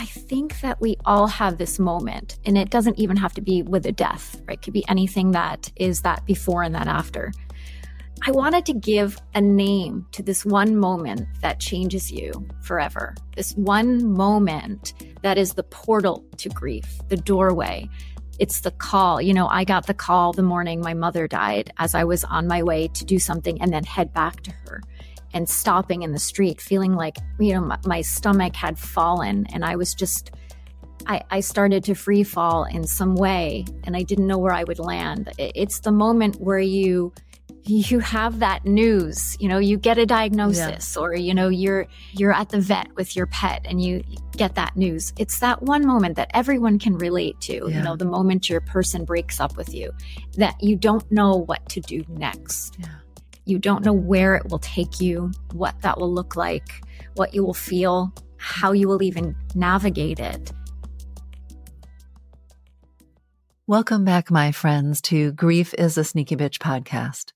I think that we all have this moment, and it doesn't even have to be with a death, right? It could be anything that is that before and that after. I wanted to give a name to this one moment that changes you forever. This one moment that is the portal to grief, the doorway. It's the call. You know, I got the call the morning my mother died as I was on my way to do something and then head back to her and stopping in the street, feeling like, you know, my, my stomach had fallen and I was just. I, I, started to free fall in some way and I didn't know where I would land. It's the moment where you you have that news you know you get a diagnosis yeah. or you know you're you're at the vet with your pet and you get that news it's that one moment that everyone can relate to yeah. you know the moment your person breaks up with you that you don't know what to do next yeah. You don't know where it will take you what that will look like what you will feel how you will even navigate it Welcome back, my friends, to Grief is a Sneaky Bitch podcast.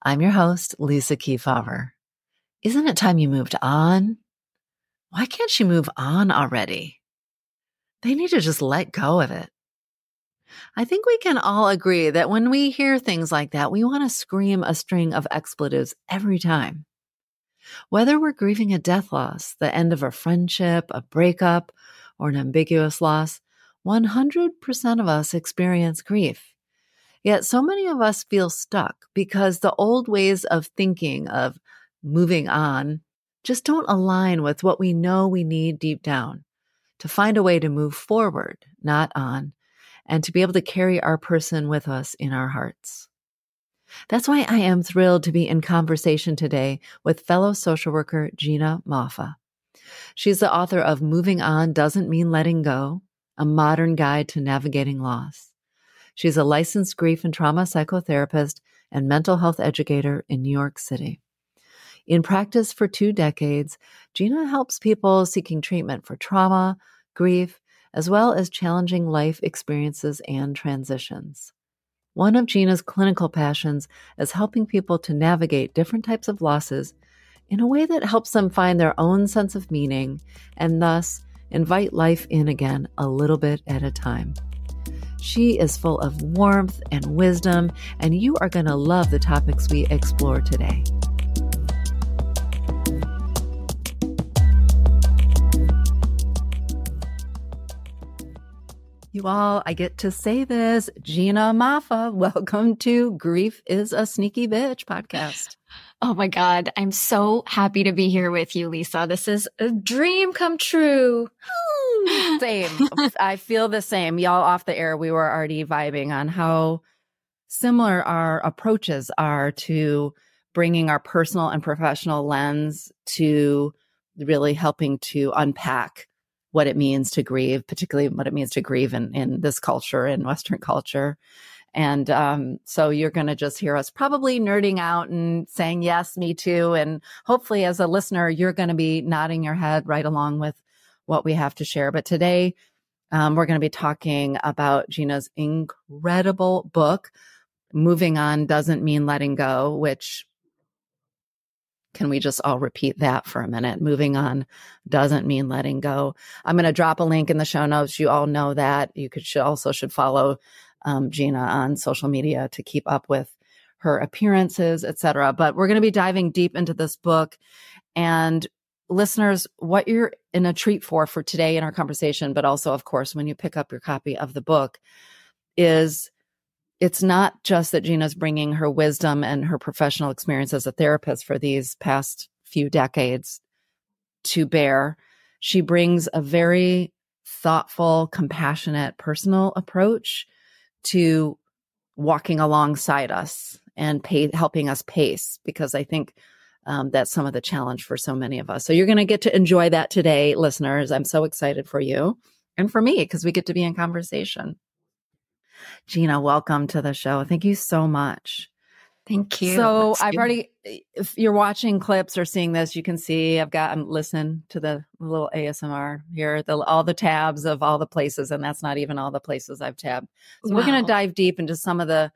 I'm your host, Lisa Keefauver. Isn't it time you moved on? Why can't she move on already? They need to just let go of it. I think we can all agree that when we hear things like that, we want to scream a string of expletives every time. Whether we're grieving a death loss, the end of a friendship, a breakup, or an ambiguous loss, 100% of us experience grief. Yet so many of us feel stuck because the old ways of thinking of moving on just don't align with what we know we need deep down to find a way to move forward, not on, and to be able to carry our person with us in our hearts. That's why I am thrilled to be in conversation today with fellow social worker Gina Moffa. She's the author of Moving On Doesn't Mean Letting Go, a modern guide to navigating loss. She's a licensed grief and trauma psychotherapist and mental health educator in New York City. In practice for two decades, Gina helps people seeking treatment for trauma, grief, as well as challenging life experiences and transitions. One of Gina's clinical passions is helping people to navigate different types of losses in a way that helps them find their own sense of meaning and thus invite life in again a little bit at a time. She is full of warmth and wisdom, and you are going to love the topics we explore today. You all, I get to say this. Gina Moffa, welcome to Grief is a Sneaky Bitch podcast. Oh my God. I'm so happy to be here with you, Lisa. This is a dream come true. same. I feel the same. Y'all off the air, we were already vibing on how similar our approaches are to bringing our personal and professional lens to really helping to unpack what it means to grieve, particularly what it means to grieve in, in this culture, in Western culture. And um, so you're going to just hear us probably nerding out and saying, yes, me too. And hopefully, as a listener, you're going to be nodding your head right along with what we have to share. But today, um, we're going to be talking about Gina's incredible book, Moving On Doesn't Mean Letting Go, which can we just all repeat that for a minute? Moving on doesn't mean letting go. I'm going to drop a link in the show notes. You all know that. You could should also should follow um, Gina on social media to keep up with her appearances, etc. But we're going to be diving deep into this book and listeners, what you're in a treat for for today in our conversation, but also, of course, when you pick up your copy of the book, is it's not just that Gina's bringing her wisdom and her professional experience as a therapist for these past few decades to bear. She brings a very thoughtful, compassionate, personal approach to walking alongside us and pay, helping us pace because I think um, that's some of the challenge for so many of us. So you're going to get to enjoy that today, listeners. I'm so excited for you and for me because we get to be in conversation. Gina, welcome to the show. Thank you so much. Thank you. So Let's I've already, eh, if you're watching clips or seeing this, you can see I've got, I'm listening to the little ASMR here, the, all the tabs of all the places, and that's not even all the places I've tabbed. So wow. we're going to dive deep into some of the,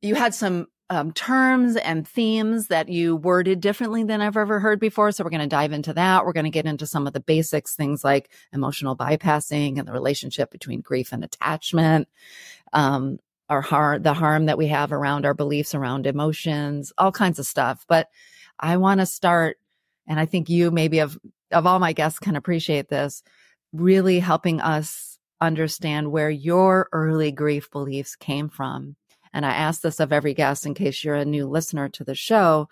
you had some um, terms and themes that you worded differently than I've ever heard before. So we're going to dive into that. We're going to get into some of the basics, things like emotional bypassing and the relationship between grief and attachment, um, our harm, the harm that we have around our beliefs around emotions, all kinds of stuff. But I want to start, and I think you maybe of of all my guests can appreciate this, really helping us understand where your early grief beliefs came from and I ask this of every guest in case you're a new listener to the show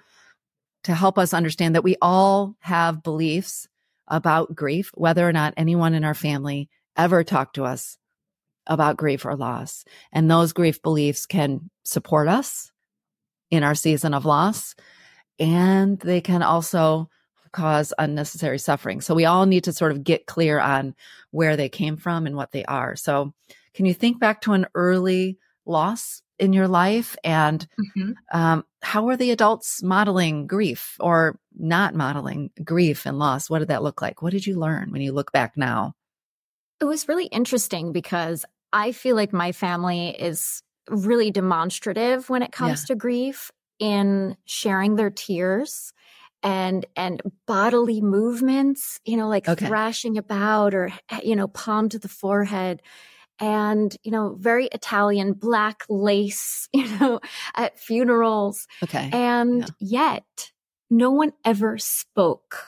to help us understand that we all have beliefs about grief, whether or not anyone in our family ever talked to us about grief or loss. And those grief beliefs can support us in our season of loss, and they can also cause unnecessary suffering. So we all need to sort of get clear on where they came from and what they are. So can you think back to an early loss in your life and mm-hmm. um, how are the adults modeling grief or not modeling grief and loss what did that look like what did you learn when you look back now it was really interesting because i feel like my family is really demonstrative when it comes yeah. to grief in sharing their tears and and bodily movements you know like okay. thrashing about or you know palm to the forehead and you know very italian black lace you know at funerals okay and yeah. yet no one ever spoke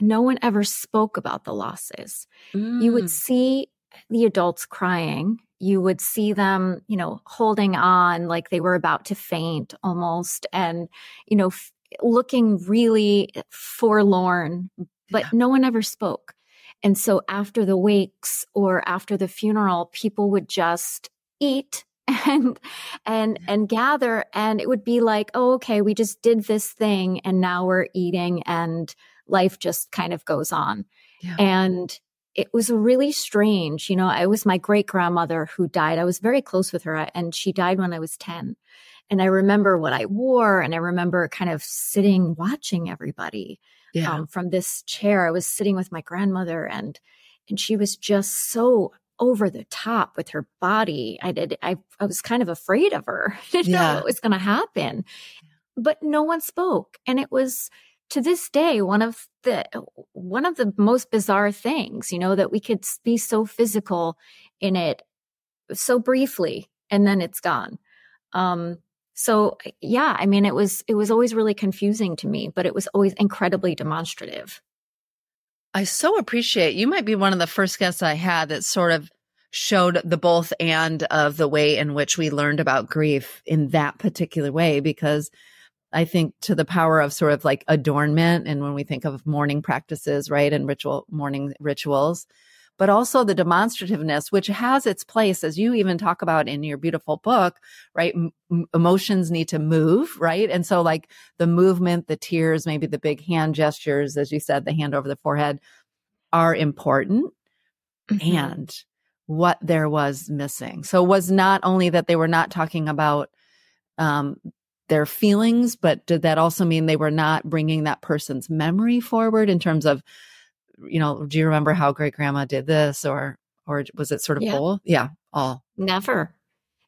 no one ever spoke about the losses mm. you would mm. see the adults crying you would see them you know holding on like they were about to faint almost and you know f- looking really forlorn but yeah. no one ever spoke and so after the wakes or after the funeral, people would just eat and and and gather. And it would be like oh okay we just did this thing and now we're eating and life just kind of goes on. Yeah. and it was really strange you know it was my great grandmother who died. I was very close with her uh, and she died when i was 10 and i remember what i wore and i remember kind of sitting watching everybody yeah. um, from this chair. I was sitting with my grandmother and and she was just so over the top with her body. I did I I was kind of afraid of her. I didn't yeah. know what was going to happen. But no one spoke and it was to this day one of the one of the most bizarre things, you know, that we could be so physical in it so briefly and then it's gone. Um so uh, yeah, I mean, it was, it was always really confusing to me, but it was always incredibly demonstrative. I so appreciate you might be one of the first guests I had that sort of showed the both and of the way in which we learned about grief in that particular way because I think to the power of sort of like adornment and when we think of mourning practices, right? And ritual mourning rituals, but also the demonstrativeness, which has its place, as you even talk about in your beautiful book, right? M- emotions need to move, right? And so, like the movement, the tears, maybe the big hand gestures, as you said, the hand over the forehead are important. Mm-hmm. And what there was missing. So, it was not only that they were not talking about um, their feelings, but did that also mean they were not bringing that person's memory forward in terms of you know, do you remember how great grandma did this or or was it sort of yeah. all? Yeah, all. Never.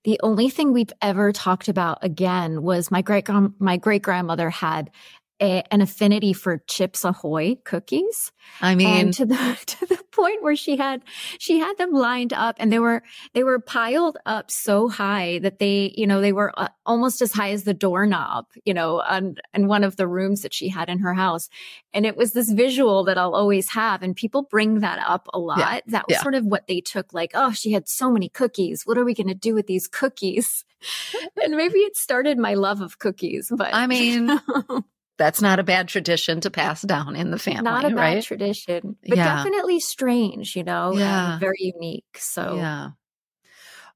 The only thing we've ever talked about again was my great my great grandmother had a, an affinity for Chips Ahoy cookies. I mean, and to the to the point where she had she had them lined up, and they were they were piled up so high that they you know they were uh, almost as high as the doorknob, you know, on in one of the rooms that she had in her house, and it was this visual that I'll always have, and people bring that up a lot. Yeah. That was yeah. sort of what they took, like, oh, she had so many cookies. What are we going to do with these cookies? and maybe it started my love of cookies, but I mean that's not a bad tradition to pass down in the family. Not a right? bad tradition, but yeah. definitely strange, you know, yeah. very unique. So, yeah.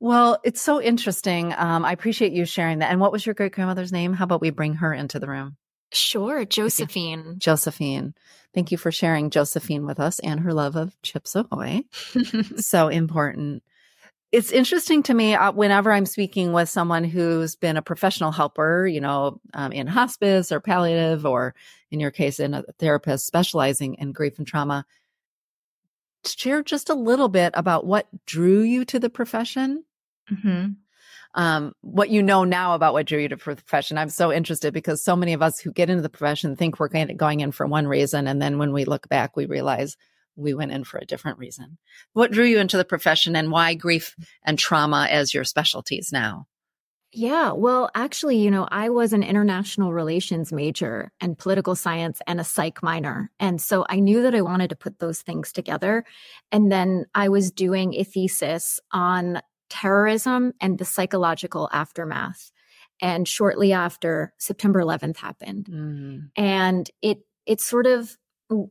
Well, it's so interesting. Um, I appreciate you sharing that. And what was your great grandmother's name? How about we bring her into the room? Sure, Josephine. Josephine. Thank you for sharing Josephine with us and her love of Chips Ahoy. so important it's interesting to me uh, whenever I'm speaking with someone who's been a professional helper, you know, um, in hospice or palliative, or in your case, in a therapist specializing in grief and trauma. Share just a little bit about what drew you to the profession. Mm-hmm. um, what you know now about what drew you to the profession. I'm so interested because so many of us who get into the profession think we're going in for one reason. And then when we look back, we realize we went in for a different reason. What drew you into the profession and why grief and trauma as your specialties now? Yeah, well, actually, you know, I was an international relations major and political science and a psych minor. And so I knew that I wanted to put those things together. And then I was doing a thesis on terrorism and the psychological aftermath. And shortly after September 11th happened. Mm-hmm. And it, it sort of,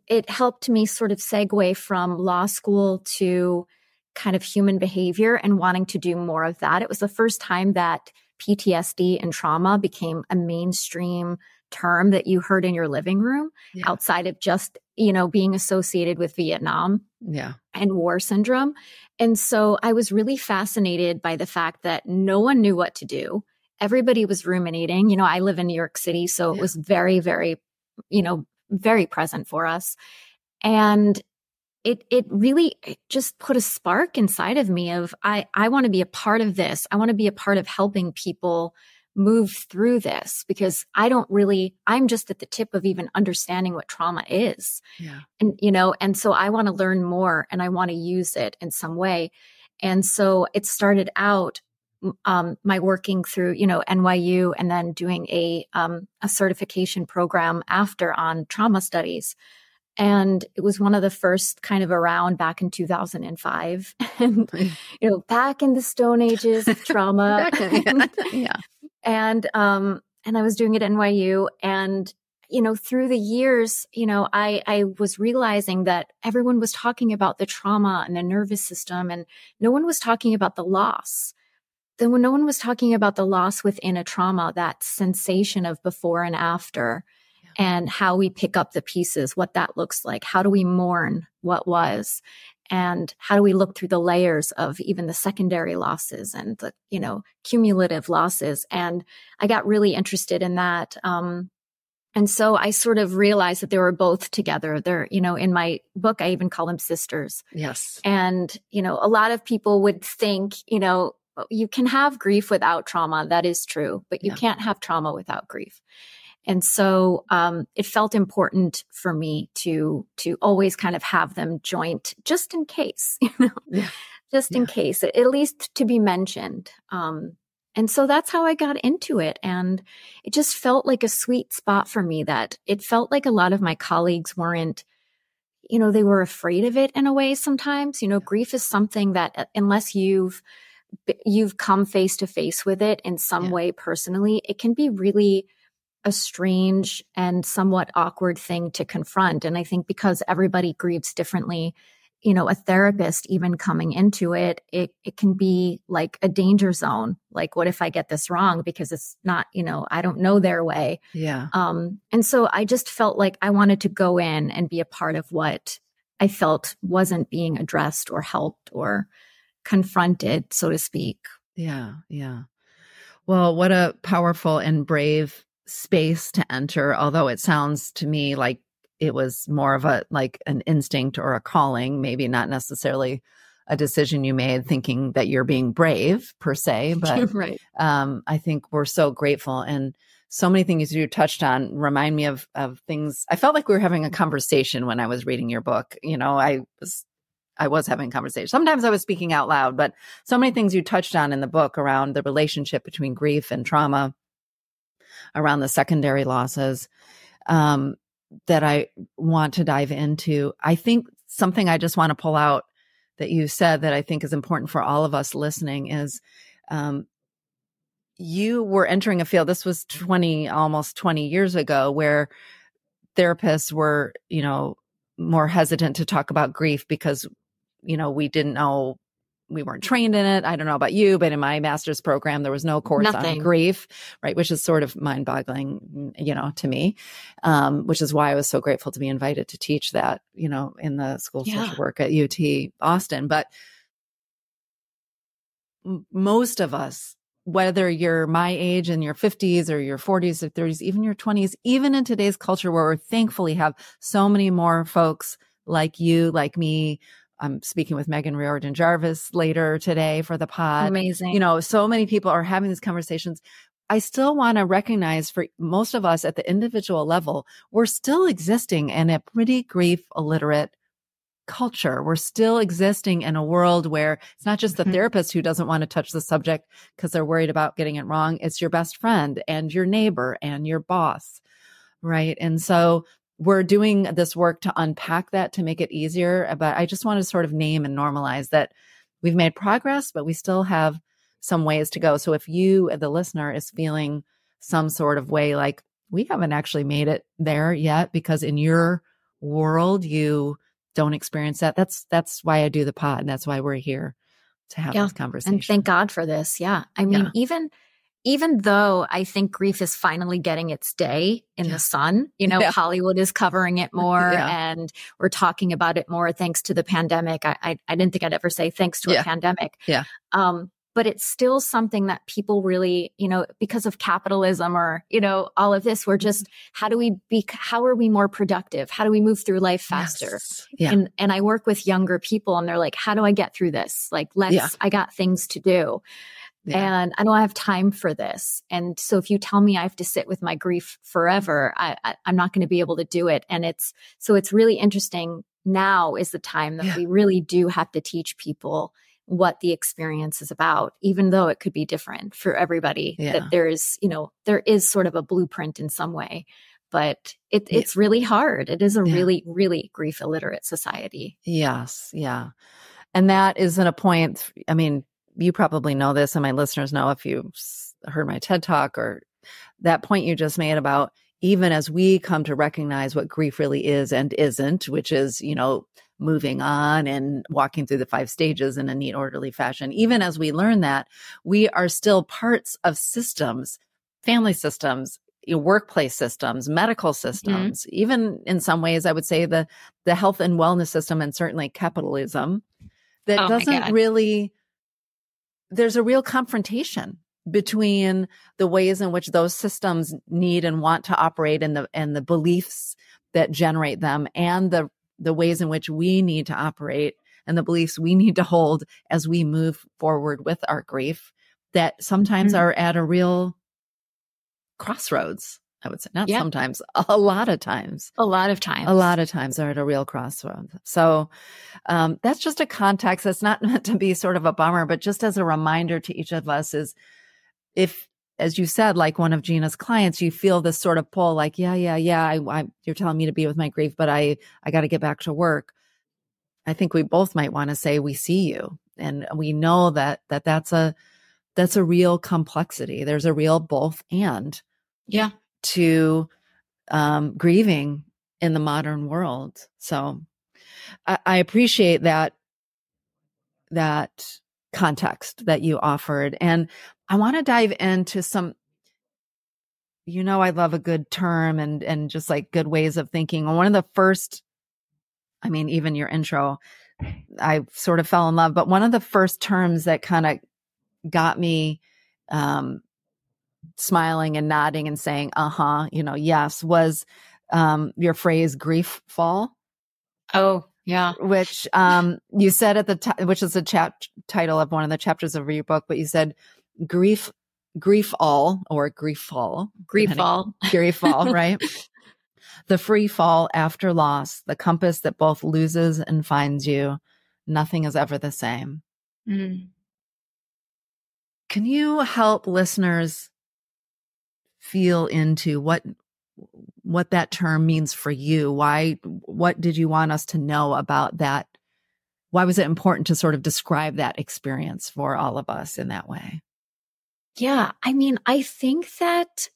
it helped me sort of segue from law school to kind of human behavior and wanting to do more of that. It was the first time that PTSD and trauma became a mainstream term that you heard in your living room yeah. outside of just, you know, being associated with Vietnam. Yeah. And war syndrome. And so I was really fascinated by the fact that no one knew what to do. Everybody was ruminating. You know, I live in New York City, so yeah. it was very, very, you know, very present for us. And it it really it just put a spark inside of me of I I want to be a part of this. I want to be a part of helping people move through this because I don't really I'm just at the tip of even understanding what trauma is. Yeah. And you know, and so I want to learn more and I want to use it in some way. And so it started out um, my working through, you know, NYU and then doing a um, a certification program after on trauma studies. And it was one of the first kind of around back in 2005. and, you know, back in the stone ages of trauma. yeah. yeah. And, um, and I was doing it at NYU and, you know, through the years, you know, I, I was realizing that everyone was talking about the trauma and the nervous system and no one was talking about the loss. Then when no one was talking about the loss within a trauma, that sensation of before and after, and how we pick up the pieces, what that looks like. How do we mourn what was? And how do we look through the layers of even the secondary losses and the, you know, cumulative losses? And I got really interested in that. Um, and so I sort of realized that they were both together. They're, you know, in my book, I even call them sisters. Yes. And, you know, a lot of people would think, you know, you can have grief without trauma. That is true, but you yeah. can't have trauma without grief. And so um, it felt important for me to to always kind of have them joint just in case, you know, yeah. just yeah. in case, at least to be mentioned. Um, and so that's how I got into it. And it just felt like a sweet spot for me that it felt like a lot of my colleagues weren't, you know, they were afraid of it in a way sometimes. You know, grief is something that uh, unless you've you've come face to face with it in some yeah. way personally, it can be really a strange and somewhat awkward thing to confront. And I think because everybody grieves differently, you know, a therapist even coming into it, it, it can be like a danger zone. Like, what if I get this wrong? Because it's not, you know, I don't know their way. Yeah. Um, and so I just felt like I wanted to go in and be a part of what I felt wasn't being addressed or helped or confronted, so to speak. Yeah. Yeah. Well, what a powerful and brave space to enter, although it sounds to me like it was more of a like an instinct or a calling, maybe not necessarily a decision you made thinking that you're being brave per se, but right. um, I think we're so grateful and so many things you touched on remind me of of things. I felt like we were having a conversation when I was reading your book. You know, I was I was having a conversation. Sometimes I was speaking out loud, but so many things you touched on in the book around the relationship between grief and trauma around the secondary losses um, that I want to dive into. I think something I just want to pull out that you said that I think is important for all of us listening is um, you were entering a field. This was 20, almost 20 years ago, where therapists were, you know, more hesitant to talk about grief because, you know, we didn't know we weren't trained in it. I don't know about you, but in my master's program, there was no course Nothing. on grief, right? Which is sort of mind boggling, you know, to me, um, which is why I was so grateful to be invited to teach that, you know, in the school of yeah. social work at UT Austin. But most of us, whether you're my age in your 50s or your 40s or 30s, even your 20s, even in today's culture where we thankfully have so many more folks like you, like me, I'm speaking with Meghan Riordan Jarvis later today for the pod. Amazing. You know, so many people are having these conversations. I still want to recognize for most of us at the individual level, we're still existing in a pretty grief illiterate culture. We're still existing in a world where it's not just the mm-hmm. therapist who doesn't want to touch the subject because they're worried about getting it wrong. It's your best friend and your neighbor and your boss. Right. And so we're doing this work to unpack that to make it easier. But I just want to sort of name and normalize that we've made progress, but we still have some ways to go. So if you, the listener, is feeling some sort of way like we haven't actually made it there yet because in your world, you don't experience that. That's that's why I do the pod, and that's why we're here to have yeah. this conversation. And thank God for this. Yeah, I mean, yeah. even even though I think grief is finally getting its day in yeah. the sun, you know, Hollywood is covering it more, and we're talking about it more thanks to the pandemic. I I, I didn't think I'd ever say thanks to a pandemic. Yeah. Um, but it's still something that people really, you know, because of capitalism or, you know, all of this, we're mm-hmm. just, how do we be, how are we more productive? How do we move through life faster? Yes. Yeah. And, and I work with younger people and they're like, how do I get through this? Like, let's, yeah. I got things to do. Yeah. And I don't have time for this. And so if you tell me I have to sit with my grief forever, I, I, am not going to be able to do it. And it's, so it's really interesting. Now is the time that yeah. we really do have to teach people what the experience is about, even though it could be different for everybody. Yeah. That there's, you know, there is sort of a blueprint in some way, but it, it's really hard. It is a yeah. really, really grief illiterate society. Yes. Yeah. And that isn't a point. I mean, you probably know this, and my listeners know if you've heard my TED talk or that point you just made about even as we come to recognize what grief really is and isn't, which is, you know, moving on and walking through the five stages in a neat, orderly fashion. Even as we learn that, we are still parts of systems, family systems, workplace systems, medical mm-hmm. systems, mm-hmm. even in some ways, I would say the, the health and wellness system and certainly capitalism that oh doesn't really, there's a real confrontation between the ways in which those systems need and want to operate and the, and the beliefs that generate them and the the ways in which we need to operate and the beliefs we need to hold as we move forward with our grief that sometimes mm-hmm. are at a real crossroads. I would say not yeah. sometimes, a lot of times. A lot of times. A lot of times are at a real crossroads. So um, that's just a context. That's not meant to be sort of a bummer, but just as a reminder to each of us is if as you said, like one of Gina's clients, you feel this sort of pull, like, yeah, yeah, yeah, I, I, you're telling me to be with my grief, but I, I got to get back to work. I think we both might want to say we see you, and we know that that that's a that's a real complexity. There's a real both and, yeah, to um, grieving in the modern world. So I, I appreciate that that context that you offered. And I want to dive into some you know I love a good term and and just like good ways of thinking. One of the first I mean even your intro I sort of fell in love, but one of the first terms that kind of got me um smiling and nodding and saying uh-huh, you know, yes was um your phrase grief fall. Oh, yeah. Which um you said at the time, which is the chap title of one of the chapters of your book, but you said grief grief all or grief fall grief fall grief fall right the free fall after loss the compass that both loses and finds you nothing is ever the same mm. can you help listeners feel into what what that term means for you why what did you want us to know about that why was it important to sort of describe that experience for all of us in that way yeah. I mean, I think that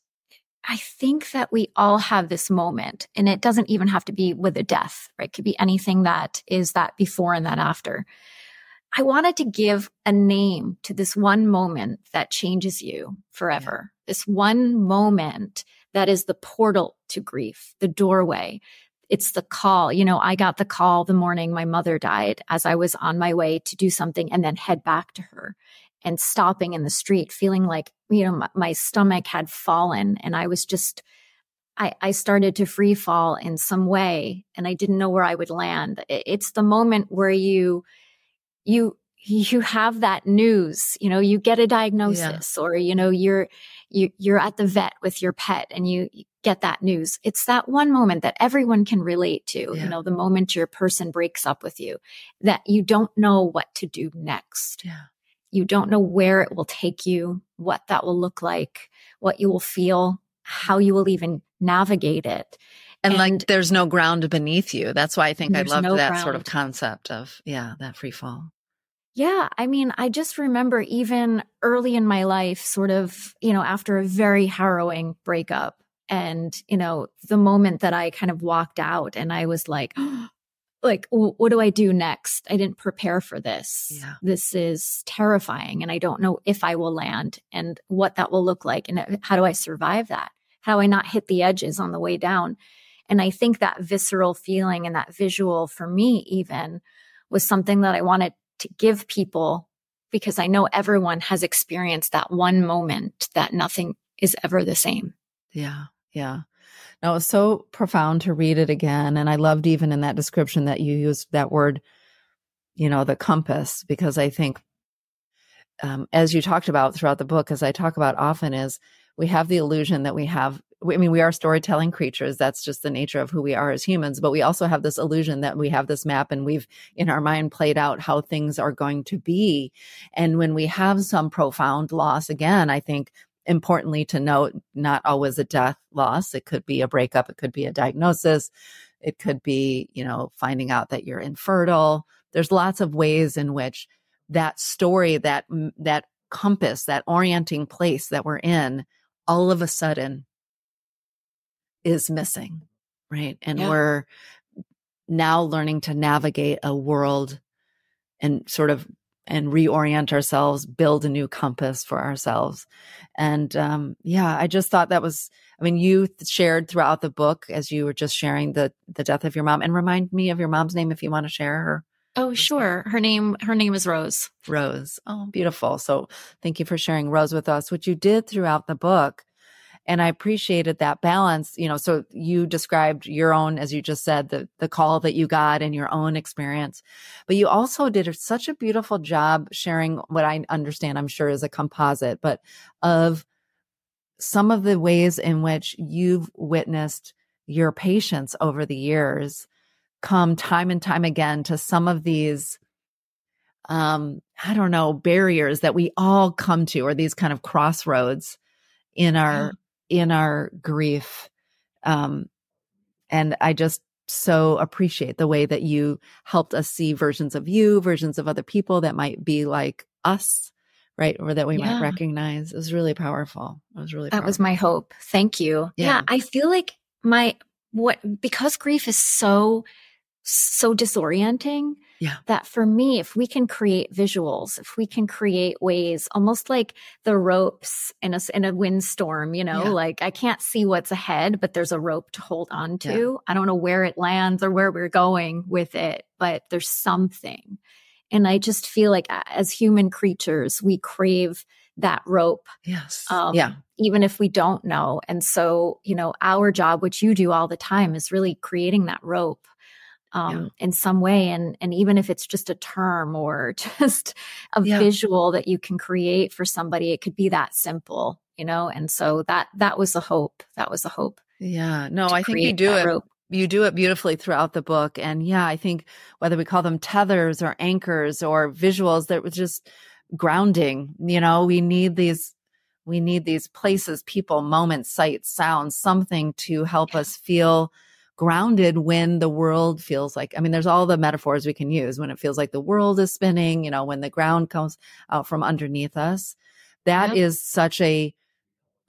I think that we all have this moment and it doesn't even have to be with a death, right? It could be anything that is that before and that after. I wanted to give a name to this one moment that changes you forever. This one moment that is the portal to grief, the doorway. It's the call. You know, I got the call the morning my mother died as I was on my way to do something and then head back to her and stopping in the street, feeling like, you know, my, my stomach had fallen and I was just I, I started to free fall in some way and I didn't know where I would land. It's the moment where you, you, you have that news, you know, you get a diagnosis yeah. or, you know, you're, you, you're at the vet with your pet and you get that news. It's that one moment that everyone can relate to, yeah. you know, the moment your person breaks up with you that you don't know what to do next. Yeah. You don't know where it will take you, what that will look like, what you will feel, how you will even navigate it. And, and like there's no ground beneath you. That's why I think I love no that ground. sort of concept of, yeah, that free fall. Yeah. I mean, I just remember even early in my life, sort of, you know, after a very harrowing breakup, and, you know, the moment that I kind of walked out and I was like, like, what do I do next? I didn't prepare for this. Yeah. This is terrifying. And I don't know if I will land and what that will look like. And uh, how do I survive that? How do I not hit the edges on the way down? And I think that visceral feeling and that visual for me, even was something that I wanted to give people because I know everyone has experienced that one moment that nothing is ever the same. Yeah. Yeah. No, it was so profound to read it again. And I loved even in that description that you used that word, you know, the compass, because I think, um, as you talked about throughout the book, as I talk about often, is we have the illusion that we have I mean, we are storytelling creatures. That's just the nature of who we are as humans. But we also have this illusion that we have this map and we've in our mind played out how things are going to be. And when we have some profound loss, again, I think importantly to note, not always a death loss. It could be a breakup. It could be a diagnosis. It could be, you know, finding out that you're infertile. There's lots of ways in which that story, that, that compass, that orienting place that we're in all of a sudden is missing, right? And yeah. we're now learning to navigate a world and sort of and reorient ourselves, build a new compass for ourselves. And um, yeah, I just thought that was. I mean, you shared throughout the book as you were just sharing the the death of your mom. And remind me of your mom's name if you want to share her. Oh, sure. Her name her name is Rose. Rose. Oh, beautiful. So thank you for sharing Rose with us. What you did throughout the book and I appreciated that balance, you know, so you described your own, as you just said, the, the call that you got and your own experience, but you also did such a beautiful job sharing what I understand, I'm sure is a composite, but of some of the ways in which you've witnessed your patients over the years come time and time again to some of these um i don't know barriers that we all come to or these kind of crossroads in our in our grief. Um, and I just so appreciate the way that you helped us see versions of you, versions of other people that might be like us, right? Or that we yeah. might recognize. It was really powerful. It was really That powerful. was my hope. Thank you. Yeah. yeah. I feel like my what because grief is so so disorienting yeah. that for me, if we can create visuals, if we can create ways, almost like the ropes in a, in a windstorm, you know, yeah. like I can't see what's ahead, but there's a rope to hold on to. Yeah. I don't know where it lands or where we're going with it, but there's something. And I just feel like as human creatures, we crave that rope. Yes. Um, yeah. Even if we don't know. And so, you know, our job, which you do all the time, is really creating that rope um, yeah. in some way. And, and even if it's just a term or just a yeah. visual that you can create for somebody, it could be that simple, you know? And so that, that was the hope. That was the hope. Yeah. No, I think you do it. Rope. You do it beautifully throughout the book. And yeah, I think whether we call them tethers or anchors or visuals that was just grounding, you know, we need these we need these places, people, moments, sights, sounds, something to help yeah. us feel grounded when the world feels like, I mean, there's all the metaphors we can use when it feels like the world is spinning, you know, when the ground comes out from underneath us. That is such a,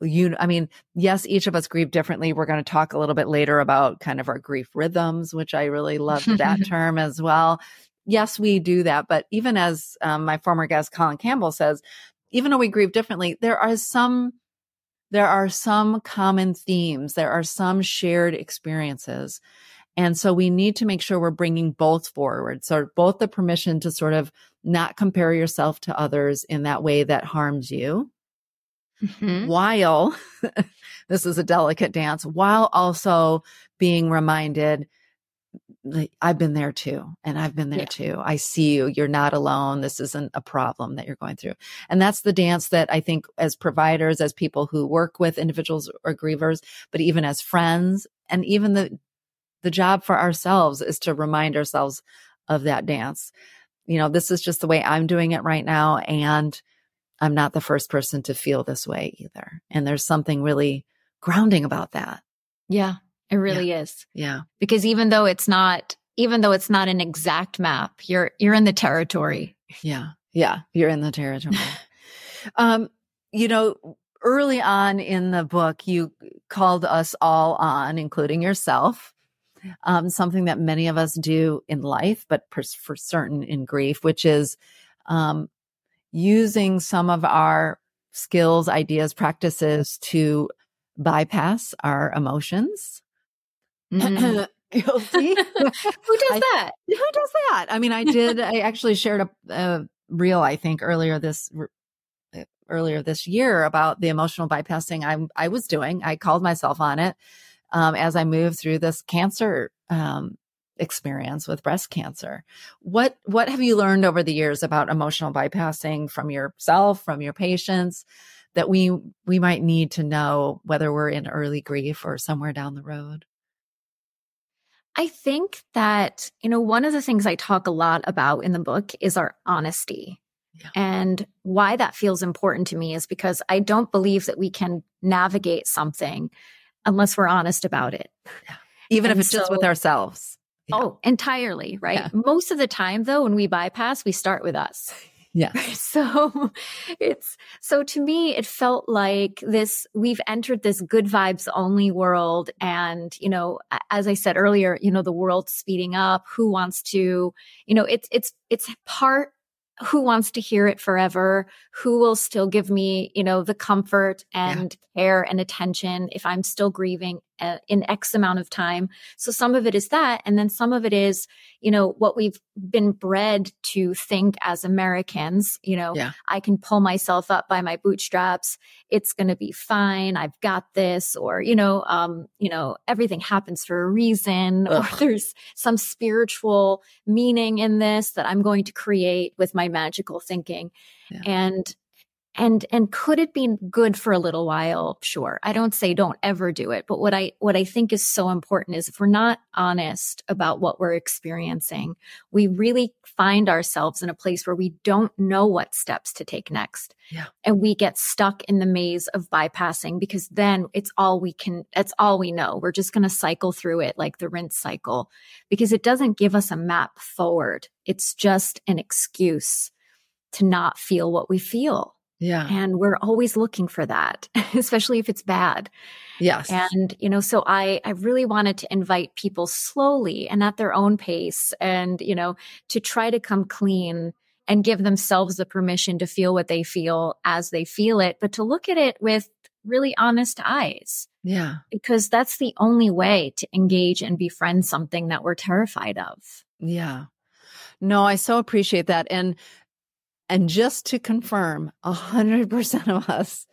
you, I mean, yes, each of us grieve differently. We're going to talk a little bit later about kind of our grief rhythms, which I really love that term as well. Yes, we do that. But even as um, my former guest, Colin Campbell says, even though we grieve differently, there are some there are some common themes, there are some shared experiences. And so we need to make sure we're bringing both forward. So both the permission to sort of not compare yourself to others in that way that harms you. mm-hmm. while this is a delicate dance, while also being reminded I've been there too. And I've been there yeah. too. I see you. You're not alone. This isn't a problem that you're going through. And that's the dance that I think as providers, as people who work with individuals or grievers, but even as friends and even the, the job for ourselves is to remind ourselves of that dance. You know, this is just the way I'm doing it right now. And I'm not the first person to feel this way either. And there's something really grounding about that. Yeah. It really yeah. is. Yeah. Because even though it's not, even though it's not an exact map, you're, you're in the territory. Yeah. Yeah. You're in the territory. um, you know, early on in the book, you called us all on, including yourself, um, something that many of us do in life, but for, for certain in grief, which is um, using some of our skills, ideas, practices to bypass our emotions Mm. Guilty. who does I, that? Who does that? I mean, I did. I actually shared a, a reel, I think, earlier this uh, earlier this year about the emotional bypassing I I was doing. I called myself on it um, as I moved through this cancer um, experience with breast cancer. What what have you learned over the years about emotional bypassing from yourself, from your patients? That we we might need to know whether we're in early grief or somewhere down the road. I think that, you know, one of the things I talk a lot about in the book is our honesty. Yeah. And why that feels important to me is because I don't believe that we can navigate something unless we're honest about it. Yeah. Even and if it's so, just with ourselves. Yeah. Oh, entirely, right? Most of the time, though, when we bypass, we start with us. Yeah. So it's so to me, it felt like this, we've entered this good vibes only world. And, you know, as I said earlier, you know, the world's speeding up. Who wants to, you know, it's, it's, it's part who wants to hear it forever who will still give me you know the comfort and yeah. care and attention if i'm still grieving uh, in x amount of time so some of it is that and then some of it is you know what we've been bred to think as americans you know yeah. i can pull myself up by my bootstraps it's going to be fine i've got this or you know um you know everything happens for a reason Ugh. or there's some spiritual meaning in this that i'm going to create with my magical thinking yeah. and and and could it be good for a little while? Sure. I don't say don't ever do it but what i what i think is so important is if we're not honest about what we're experiencing we really find ourselves in a place where we don't know what steps to take next. Yeah. and we get stuck in the maze of bypassing because then it's all we can it's all we know. We're just going to cycle through it like the rinse cycle because it doesn't give us a map forward. It's just an excuse to not feel what we feel yeah. And we're always looking for that, especially if it's bad. Yes. And, you know, so I, I really wanted to invite people slowly and at their own pace and, you know, to try to come clean and give themselves the permission to feel what they feel as they feel it, but to look at it with really honest eyes. Yeah. Because that's the only way to engage and befriend something that we're terrified of. Yeah. No, I so appreciate that. And and just to confirm, 100% of us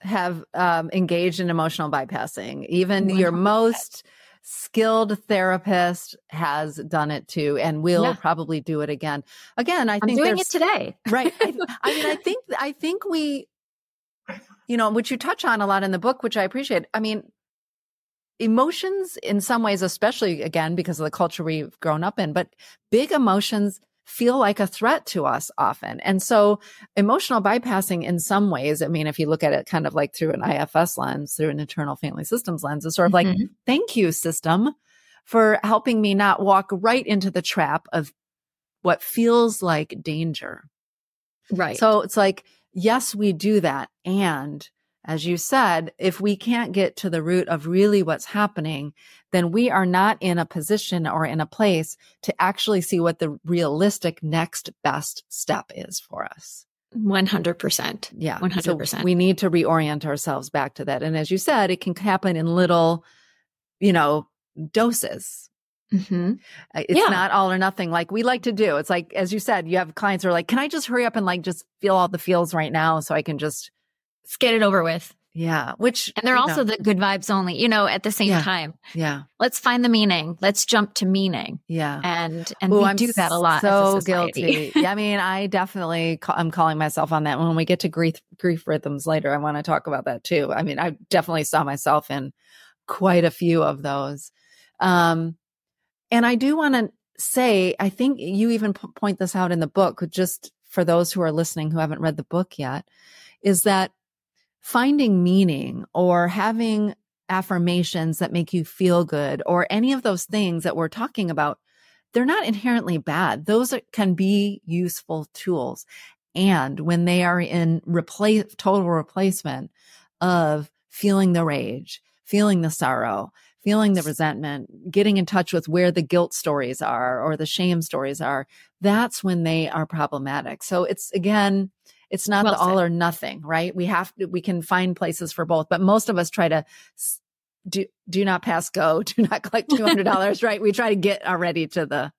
have um, engaged in emotional bypassing. Even 100%. your most skilled therapist has done it too and will yeah. probably do it again. Again, I I'm think doing it today. right. I, I mean, I think I think we you know, which you touch on a lot in the book, which I appreciate. I mean, emotions in some ways, especially again because of the culture we've grown up in, but big emotions feel like a threat to us often. And so emotional bypassing in some ways, I mean, if you look at it kind of like through an IFS lens, through an internal family systems lens, is sort of mm-hmm. like, thank you, system, for helping me not walk right into the trap of what feels like danger. Right. So it's like, yes, we do that. And as you said, if we can't get to the root of really what's happening, then we are not in a position or in a place to actually see what the realistic next best step is for us. 100%. Yeah. 100%. So we need to reorient ourselves back to that. And as you said, it can happen in little, you know, doses. Mm-hmm. Uh, it's yeah. not all or nothing like we like to do. It's like, as you said, you have clients who are like, can I just hurry up and like just feel all the feels right now so I can just Let's get it over with. Yeah. Which, and they're also know. the good vibes only, you know, at the same yeah. time. Yeah. Let's find the meaning. Let's jump to meaning. Yeah. And, and Ooh, we I'm do that a lot. So a guilty. yeah. I mean, I definitely, I'm calling myself on that. When we get to grief, grief rhythms later, I want to talk about that too. I mean, I definitely saw myself in quite a few of those. Um, and I do want to say, I think you even p- point this out in the book, just for those who are listening who haven't read the book yet, is that finding meaning or having affirmations that make you feel good or any of those things that we're talking about, they're not inherently bad. Those can be useful tools. And when they are in replace, total replacement of feeling the rage, feeling the sorrow, feeling the resentment, getting in touch with where the guilt stories are or the shame stories are, that's when they are problematic. So it's again, it's not well the all or nothing, right? We have to, we can find places for both, but most of us try to do, do not pass go, do not collect $200, right? We try to get already to the,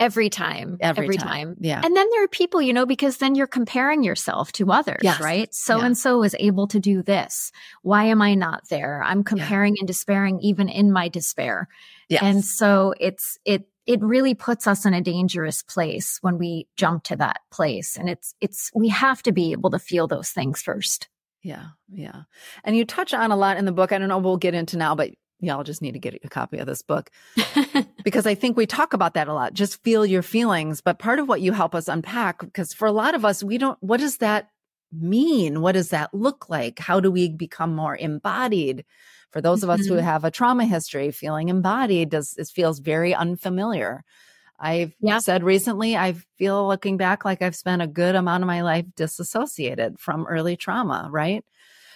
every time every, every time. time. yeah and then there are people you know because then you're comparing yourself to others Yes. right so Yeah. and so is able to do this why am i not there i'm comparing and despairing even in my despair yes. and so it's it it really puts us in a dangerous place when we jump to that place and it's it's we have to be able to feel those things first yeah yeah and you touch on a lot in the book i don't know we'll get into now but y'all just need to get a copy of this book because I think we talk about that a lot. Just feel your feelings. But part of what you help us unpack, because for a lot of us, we don't, what does that mean? What does that look like? How do we become more embodied? For those of us who Mhm. have a trauma history, feeling embodied does, it feels very unfamiliar. I've Yeah. said recently, I feel looking back like I've spent a good amount of my life disassociated from early trauma, right?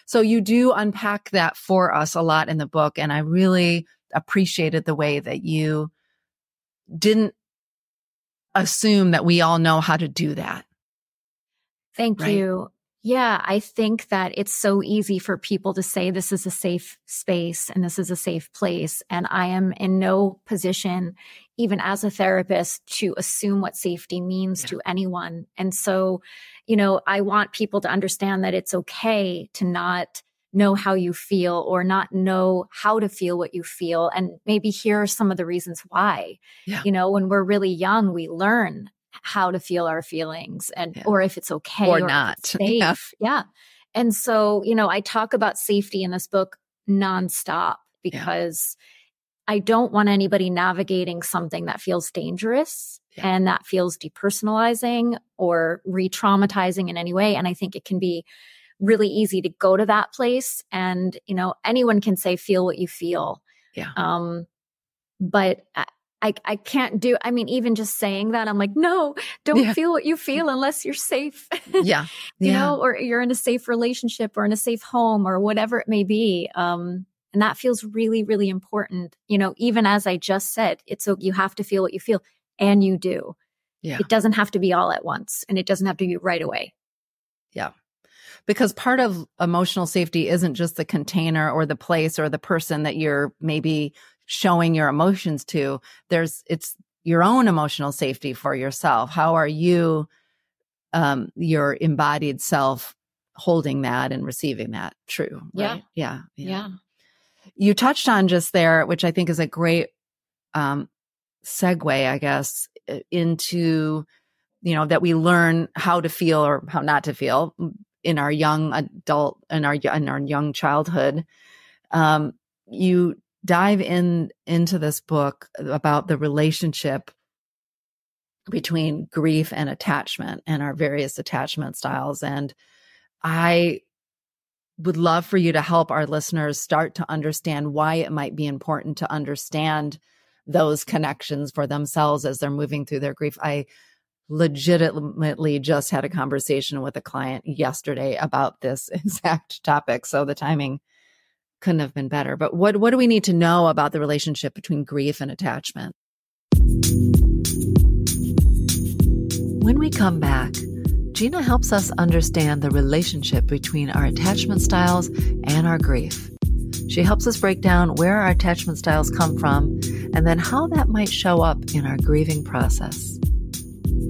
So you do unpack that for us a lot in the book. And I really appreciated the way that you didn't assume that we all know how to do that. Thank Right. you. Yeah, I think that it's so easy for people to say this is a safe space and this is a safe place. And I am in no position, even as a therapist, to assume what safety means Yeah. to anyone. And so, you know, I want people to understand that it's okay to not know how you feel or not know how to feel what you feel. And maybe here are some of the reasons why. Yeah. You know, when we're really young, we learn how to feel our feelings and Yeah. or if it's okay Or if not. it's Yeah. Yeah. And so, you know, I talk about safety in this book nonstop because I don't want anybody navigating something that feels dangerous Yeah. and that feels depersonalizing or re-traumatizing in any way. And I think it can be really easy to go to that place and, you know, anyone can say, feel what you feel. Yeah. Um, but I, I, can't do, I mean, even just saying that, I'm like, no, don't Yeah. feel what you feel unless you're safe. Yeah. you yeah. know, or you're in a safe relationship or in a safe home or whatever it may be. Um, and that feels really, really important. You know, even as I just said, it's so you have to feel what you feel and you do. Yeah. It doesn't have to be all at once and it doesn't have to be right away. Yeah because part of emotional safety isn't just the container or the place or the person that you're maybe showing your emotions to there's it's your own emotional safety for yourself how are you um your embodied self holding that and receiving that true Yeah. right? yeah Yeah. you touched on just there which i think is a great um segue i guess into you know that we learn how to feel or how not to feel in our young adult in our in our young childhood um you dive in into this book about the relationship between grief and attachment and our various attachment styles. And i would love for you to help our listeners start to understand why it might be important to understand those connections for themselves as they're moving through their grief. I legitimately just had a conversation with a client yesterday about this exact topic. So the timing couldn't have been better but what what do we need to know about the relationship between grief and attachment when we come back Gina helps us understand the relationship between our attachment styles and our grief. She helps us break down where our attachment styles come from and then how that might show up in our grieving process.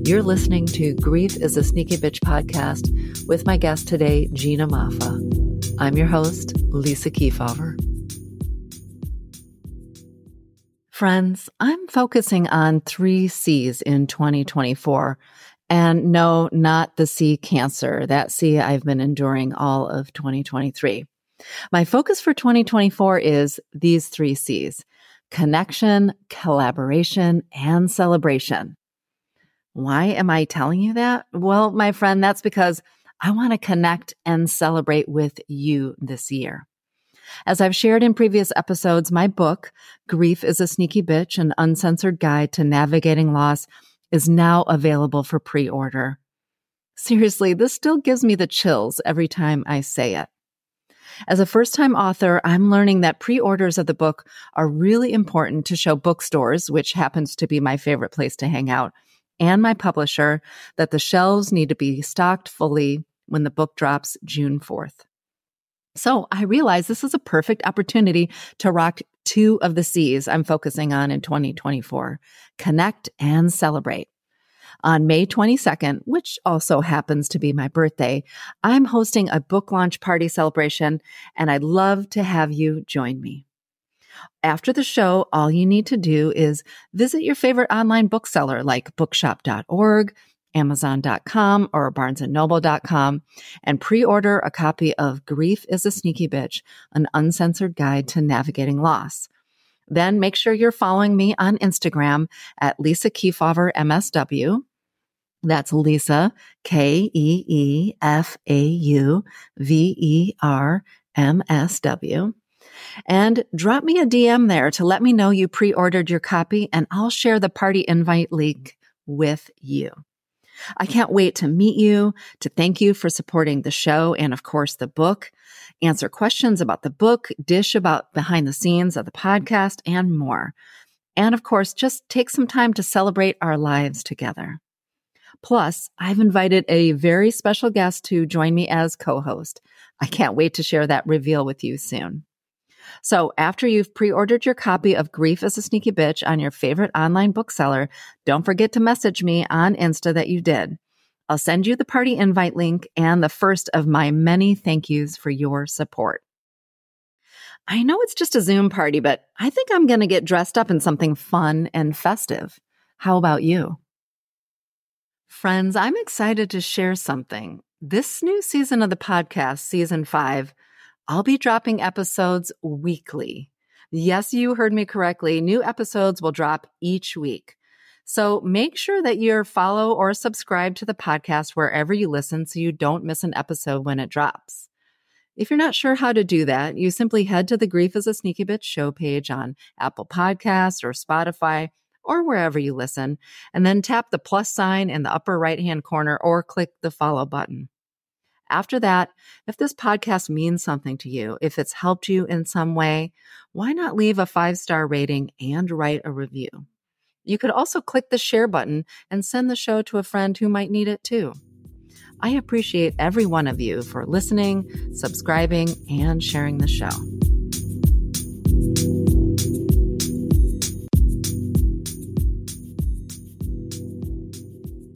You're listening to Grief is a Sneaky Bitch podcast with my guest today, Gina Moffa. I'm your host, Lisa Keefauver. Friends, I'm focusing on three C's in 2024. And no, not the C cancer, that C I've been enduring all of 2023. My focus for 2024 is these three C's connection, collaboration, and celebration. Why am I telling you that? Well, my friend, that's because I want to connect and celebrate with you this year. As I've shared in previous episodes, my book, Grief is a Sneaky Bitch, an uncensored guide to navigating loss, is now available for pre order. Seriously, this still gives me the chills every time I say it. As a first time author, I'm learning that pre orders of the book are really important to show bookstores, which happens to be my favorite place to hang out, and my publisher that the shelves need to be stocked fully when the book drops June 4th. So I realize this is a perfect opportunity to rock two of the C's I'm focusing on in 2024 connect and celebrate. On May 22nd, which also happens to be my birthday, I'm hosting a book launch party celebration, and I'd love to have you join me. After the show, all you need to do is visit your favorite online bookseller like bookshop.org, Amazon.com or BarnesandNoble.com and pre-order a copy of Grief is a Sneaky Bitch, an uncensored guide to navigating loss. Then make sure you're following me on Instagram at Lisa Keefauver MSW. That's Lisa, K E E F A U V E R M S W. And drop me a DM there to let me know you pre ordered your copy, and I'll share the party invite link with you. I can't wait to meet you, to thank you for supporting the show and, of course, the book, answer questions about the book, dish about behind the scenes of the podcast, and more. And, of course, just take some time to celebrate our lives together. Plus, I've invited a very special guest to join me as co host. I can't wait to share that reveal with you soon. So after you've pre-ordered your copy of Grief is a Sneaky Bitch on your favorite online bookseller, don't forget to message me on Insta that you did. I'll send you the party invite link and the first of my many thank yous for your support. I know it's just a Zoom party, but I think I'm going to get dressed up in something fun and festive. How about you? Friends, I'm excited to share something. This new season of the podcast, season five, I'll be dropping episodes weekly. Yes, you heard me correctly. New episodes will drop each week. So make sure that you're follow or subscribe to the podcast wherever you listen so you don't miss an episode when it drops. If you're not sure how to do that, you simply head to the Grief is a Sneaky Bitch show page on Apple Podcasts or Spotify or wherever you listen, and then tap the plus sign in the upper right hand corner or click the follow button. After that, if this podcast means something to you, if it's helped you in some way, why not leave a five star rating and write a review? You could also click the share button and send the show to a friend who might need it too. I appreciate every one of you for listening, subscribing, and sharing the show.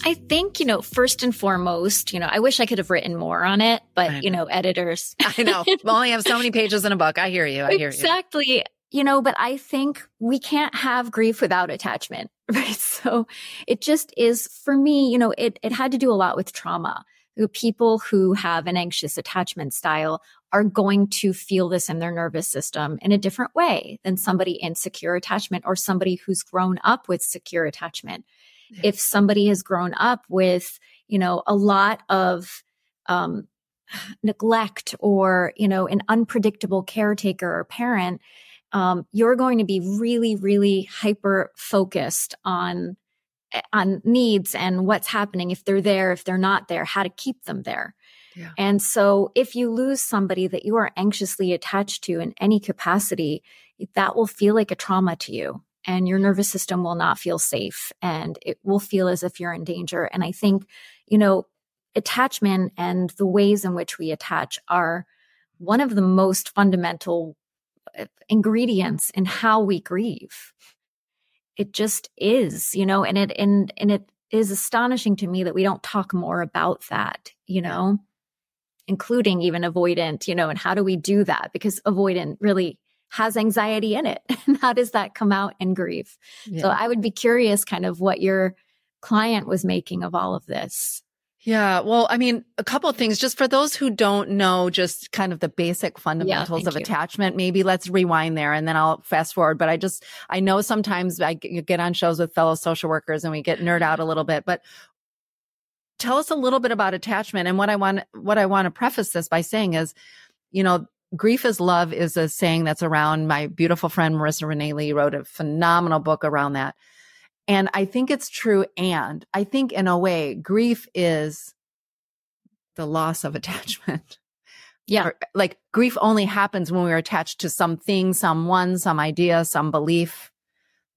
I think, you know, first and foremost, you know, I wish I could have written more on it, but, you know, editors. I know. we only have so many pages in a book. I hear you. I hear exactly. you. Exactly. You know, but I think we can't have grief without attachment, right? So it just is for me, you know, it, it had to do a lot with trauma. People who have an anxious attachment style are going to feel this in their nervous system in a different way than somebody in secure attachment or somebody who's grown up with secure attachment if somebody has grown up with, you know, a lot of, um, neglect or, you know, an unpredictable caretaker or parent, um, you're going to be really, really hyper focused on, eh, on needs and what's happening if they're there, if they're not there, how to keep them there. Yeah. And so if you lose somebody that you are anxiously attached to in any capacity, that will feel like a trauma to you and your nervous system will not feel safe and it will feel as if you're in danger. And I think, you know, attachment and the ways in which we attach are one of the most fundamental uh, ingredients in how we grieve. It just is, you know, and it and and it is astonishing to me that we don't talk more about that, you know. including even avoidant, you know, and how do we do that? Because avoidant really has anxiety in it. And how does that come out in grief? Yeah. So I would be curious kind of what your client was making of all of this. Yeah. Well, I mean, a couple of things just for those who don't know just kind of the basic fundamentals yeah, of you. attachment. Maybe let's rewind there and then I'll fast forward. But I just, I know sometimes I get on shows with fellow social workers and we get nerd out a little bit, but tell us a little bit about attachment. And what I want, what I want to preface this by saying is, you know, grief is love is a saying that's around my beautiful friend Marissa Renee Lee wrote a phenomenal book around that. And I think it's true. And I think in a way, grief is the loss of attachment. Yeah. Or, like grief only happens when we're attached to something, someone, some idea, some belief,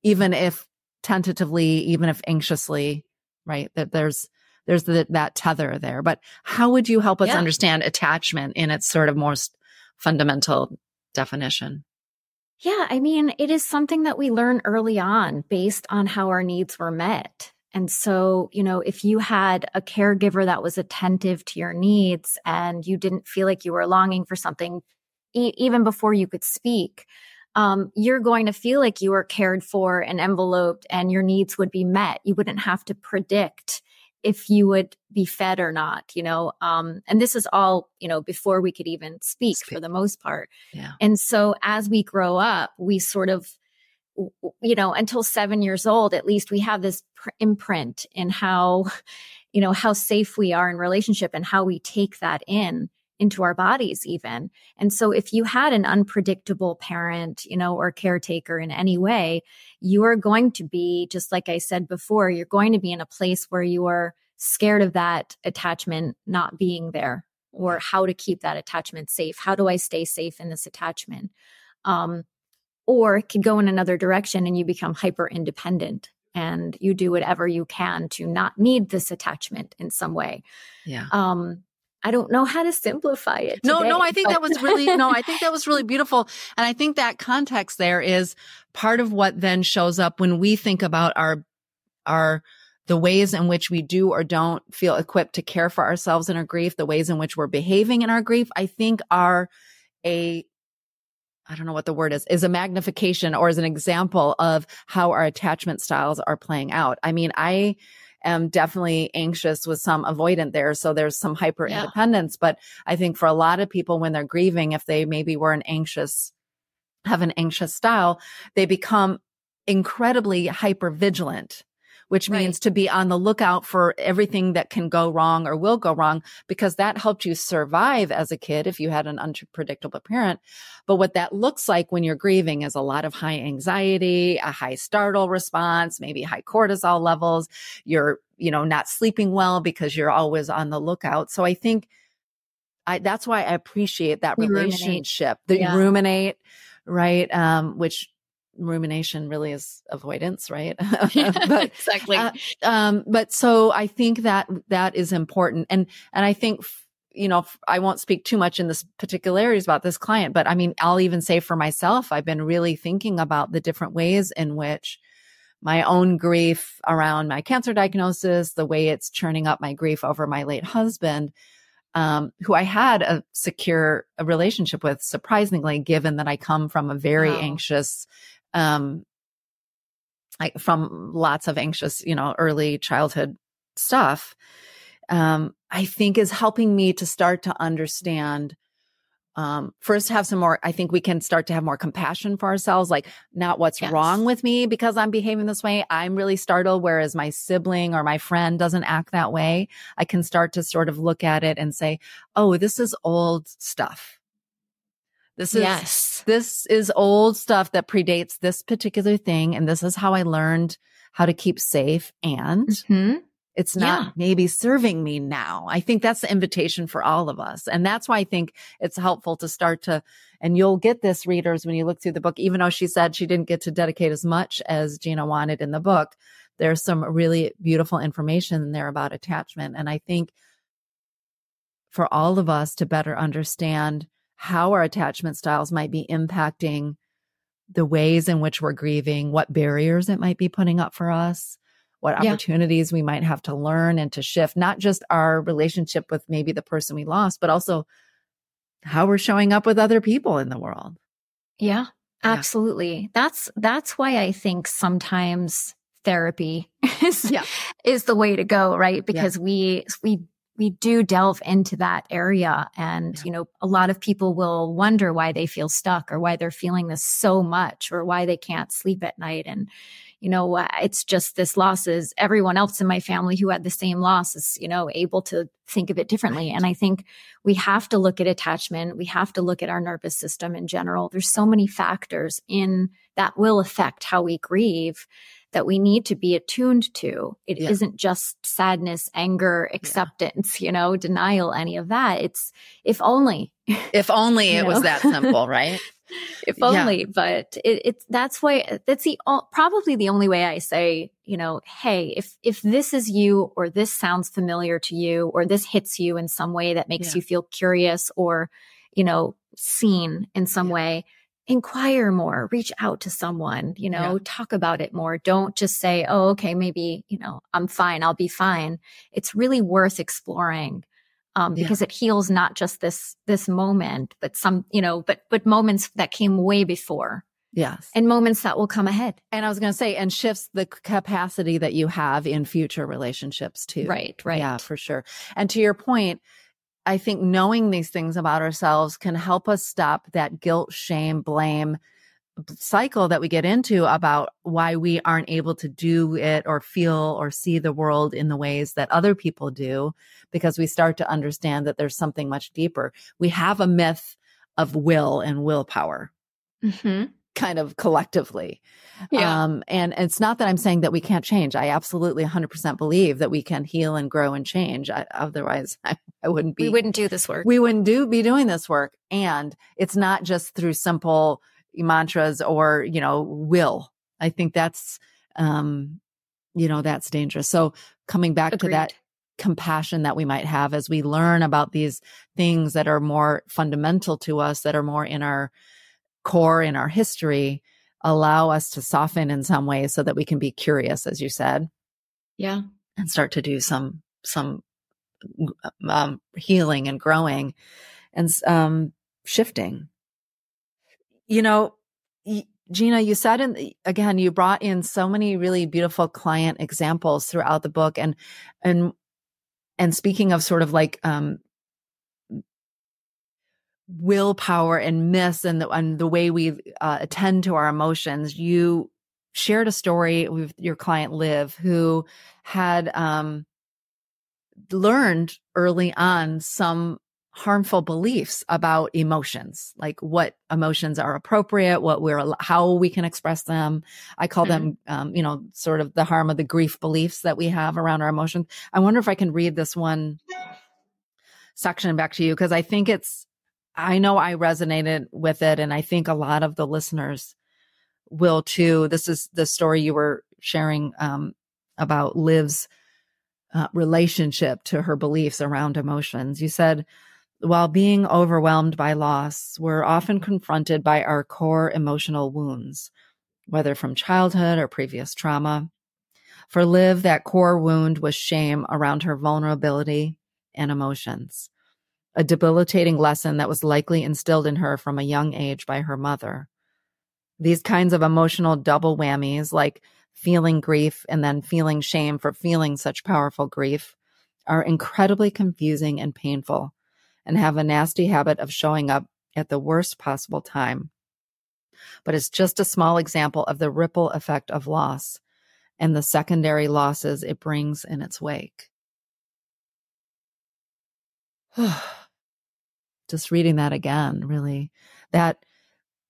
even if tentatively, even if anxiously, right? That there's, there's the, that tether there. But how would you help us yeah. understand attachment in its sort of most fundamental definition? Yeah, I mean, it is something that we learn early on based on how our needs were met. And so, you know, if you had a caregiver that was attentive to your needs and you didn't feel like you were longing for something e- even before you could speak, um, you're going to feel like you were cared for and enveloped and your needs would be met. You wouldn't have to predict if you would be fed or not, you know. Um, and this is all, you know, before we could even speak, speak. for the most part. Yeah. And so as we grow up, we sort of, you know, until seven years old, at least we have this pr- imprint in how, you know, how safe we are in relationship and how we take that in into our bodies even. And so if you had an unpredictable parent, you know, or caretaker in any way, you are going to be, just like I said before, you're going to be in a place where you are scared of that attachment not being there or how to keep that attachment safe. How do I stay safe in this attachment? Um, or it could go in another direction and you become hyper independent and you do whatever you can to not need this attachment in some way. Yeah. Um, I don't know how to simplify it. No, no, I think that was really, no, I think that was really beautiful. And I think that context there is part of what then shows up when we think about our, our, the ways in which we do or don't feel equipped to care for ourselves in our grief, the ways in which we're behaving in our grief, I think are a, I don't know what the word is, is a magnification or is an example of how our attachment styles are playing out. I mean, I, am definitely anxious with some avoidant there. So there's some hyper independence. Yeah. But I think for a lot of people, when they're grieving, if they maybe were an anxious, have an anxious style, they become incredibly hyper vigilant which right. means to be on the lookout for everything that can go wrong or will go wrong because that helped you survive as a kid if you had an unpredictable parent. But what that looks like when you're grieving is a lot of high anxiety, a high startle response, maybe high cortisol levels. You're, you know, not sleeping well because you're always on the lookout. So I think I, that's why I appreciate that relationship, the yeah. ruminate, right? Um, which rumination really is avoidance, right? but, exactly. Uh, um, but so I think that that is important. And, and I think, you know, I won't speak too much in this particularities about this client, but I mean, I'll even say for myself, I've been really thinking about the different ways in which my own grief around my cancer diagnosis, the way it's churning up my grief over my late husband, um, who I had a secure a relationship with, surprisingly, given that I come from a very wow. anxious, um, I, from lots of anxious, you know, early childhood stuff, um, I think is helping me to start to understand. Um, first, have some more. I think we can start to have more compassion for ourselves, like not what's yes. wrong with me because I'm behaving this way. I'm really startled, whereas my sibling or my friend doesn't act that way. I can start to sort of look at it and say, "Oh, this is old stuff." This is yes. this is old stuff that predates this particular thing and this is how I learned how to keep safe and mm-hmm. it's not yeah. maybe serving me now. I think that's the invitation for all of us. And that's why I think it's helpful to start to and you'll get this readers when you look through the book even though she said she didn't get to dedicate as much as Gina wanted in the book. There's some really beautiful information there about attachment and I think for all of us to better understand how our attachment styles might be impacting the ways in which we're grieving, what barriers it might be putting up for us, what Yeah. opportunities we might have to learn and to shift, not just our relationship with maybe the person we lost, but also how we're showing up with other people in the world. Yeah, Yeah. absolutely. That's that's why I think sometimes therapy is Yeah. is the way to go, right? Because we we we do delve into that area and Yeah. you know a lot of people will wonder why they feel stuck or why they're feeling this so much or why they can't sleep at night. And you know uh, it's just this loss is everyone else in my family who had the same loss is you know able to think of it differently. And i think we have to look at attachment. We have to look at our nervous system in general. There's so many factors in that will affect how we grieve that we need to be attuned to It Yeah. not just sadness anger acceptance you know denial any of that it's if only If only it was that simple, right? if Yeah. only but it, it's that's why that's the probably the only way i say you know hey if if this is you or this sounds familiar to you or this hits you in some way that makes Yeah. you feel curious or you know seen in some Yeah. way inquire more reach out to someone you know Yeah. talk about it more don't just say oh okay maybe you know i'm fine i'll be fine it's really worth exploring um, Yeah. because it heals not just this this moment, but some you know, but but moments that came way before Yes. and moments that will come ahead. And I was going to say, and shifts the capacity that you have in future relationships too. Right, right. Yeah, for sure. And to your point, I think knowing these things about ourselves can help us stop that guilt, shame, blame cycle that we get into about why we aren't able to do it or feel or see the world in the ways that other people do because we start to understand that there's something much deeper. We have a myth of will and willpower Mm-hmm. Kind of collectively. Yeah. Um, and it's not that I'm saying that we can't change. I absolutely 100% believe that we can heal and grow and change. I, otherwise, I, I wouldn't be. we wouldn't do this work. we wouldn't do be doing this work. And it's not just through simple mantras or you know will. I think that's um, you know that's dangerous. So coming back Agreed. to that compassion that we might have as we learn about these things that are more fundamental to us, that are more in our core, in our history, allow us to soften in some ways so that we can be curious, as you said, Yeah. and start to do some, some um, healing and growing and um, shifting. You know, y- Gina, you said in again, you brought in so many really beautiful client examples throughout the book, and and and speaking of sort of like um, willpower and myths and the, and the way we uh, attend to our emotions, you shared a story with your client Liv, who had um, learned early on some harmful beliefs about emotions, like what emotions are appropriate, what we're, how we can express them. I call them, um, you know, sort of the harm of the grief beliefs that we have around our emotions. I wonder if I can read this one section back to you because I think it's, I know I resonated with it, and I think a lot of the listeners will too. This is the story you were sharing um, about Liv's uh, relationship to her beliefs around emotions. You said, while being overwhelmed by loss, we're often confronted by our core emotional wounds, whether from childhood or previous trauma. For Liv, that core wound was shame around her vulnerability and emotions, a debilitating lesson that was likely instilled in her from a young age by her mother. These kinds of emotional double whammies, like feeling grief and then feeling shame for feeling such powerful grief, are incredibly confusing and painful and have a nasty habit of showing up at the worst possible time. But it's just a small example of the ripple effect of loss and the secondary losses it brings in its wake. just reading that again, really, that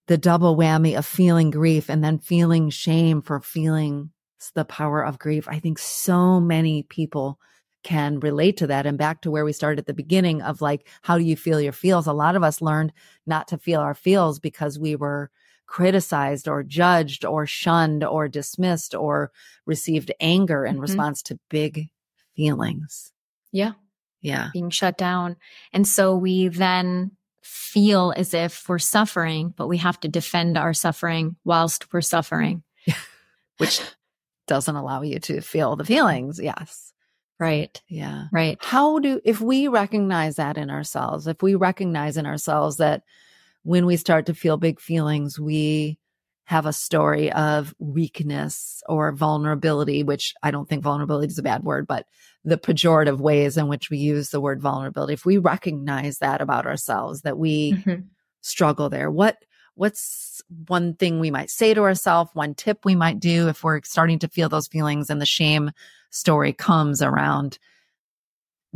the double whammy of feeling grief and then feeling shame for feeling the power of grief. I think so many people can relate to that. And back to where we started at the beginning of like, how do you feel your feels? A lot of us learned not to feel our feels because we were criticized or judged or shunned or dismissed or received anger in Mhm. response to big feelings. Yeah. Yeah. Being shut down. And so we then feel as if we're suffering, but we have to defend our suffering whilst we're suffering. Which doesn't allow you to feel the feelings. Yes. Right. Yeah. Right. How do, if we recognize that in ourselves, if we recognize in ourselves that when we start to feel big feelings, we have a story of weakness or vulnerability, which I don't think vulnerability is a bad word, but the pejorative ways in which we use the word vulnerability. If we recognize that about ourselves, that we mm-hmm. struggle there, what what's one thing we might say to ourselves, one tip we might do if we're starting to feel those feelings and the shame story comes around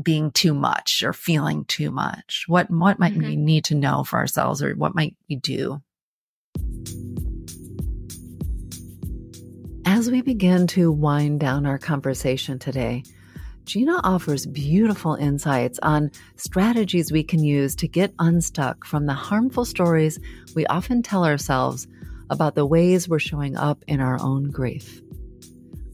being too much or feeling too much? What what might mm-hmm. we need to know for ourselves or what might we do? As we begin to wind down our conversation today, Gina offers beautiful insights on strategies we can use to get unstuck from the harmful stories we often tell ourselves about the ways we're showing up in our own grief.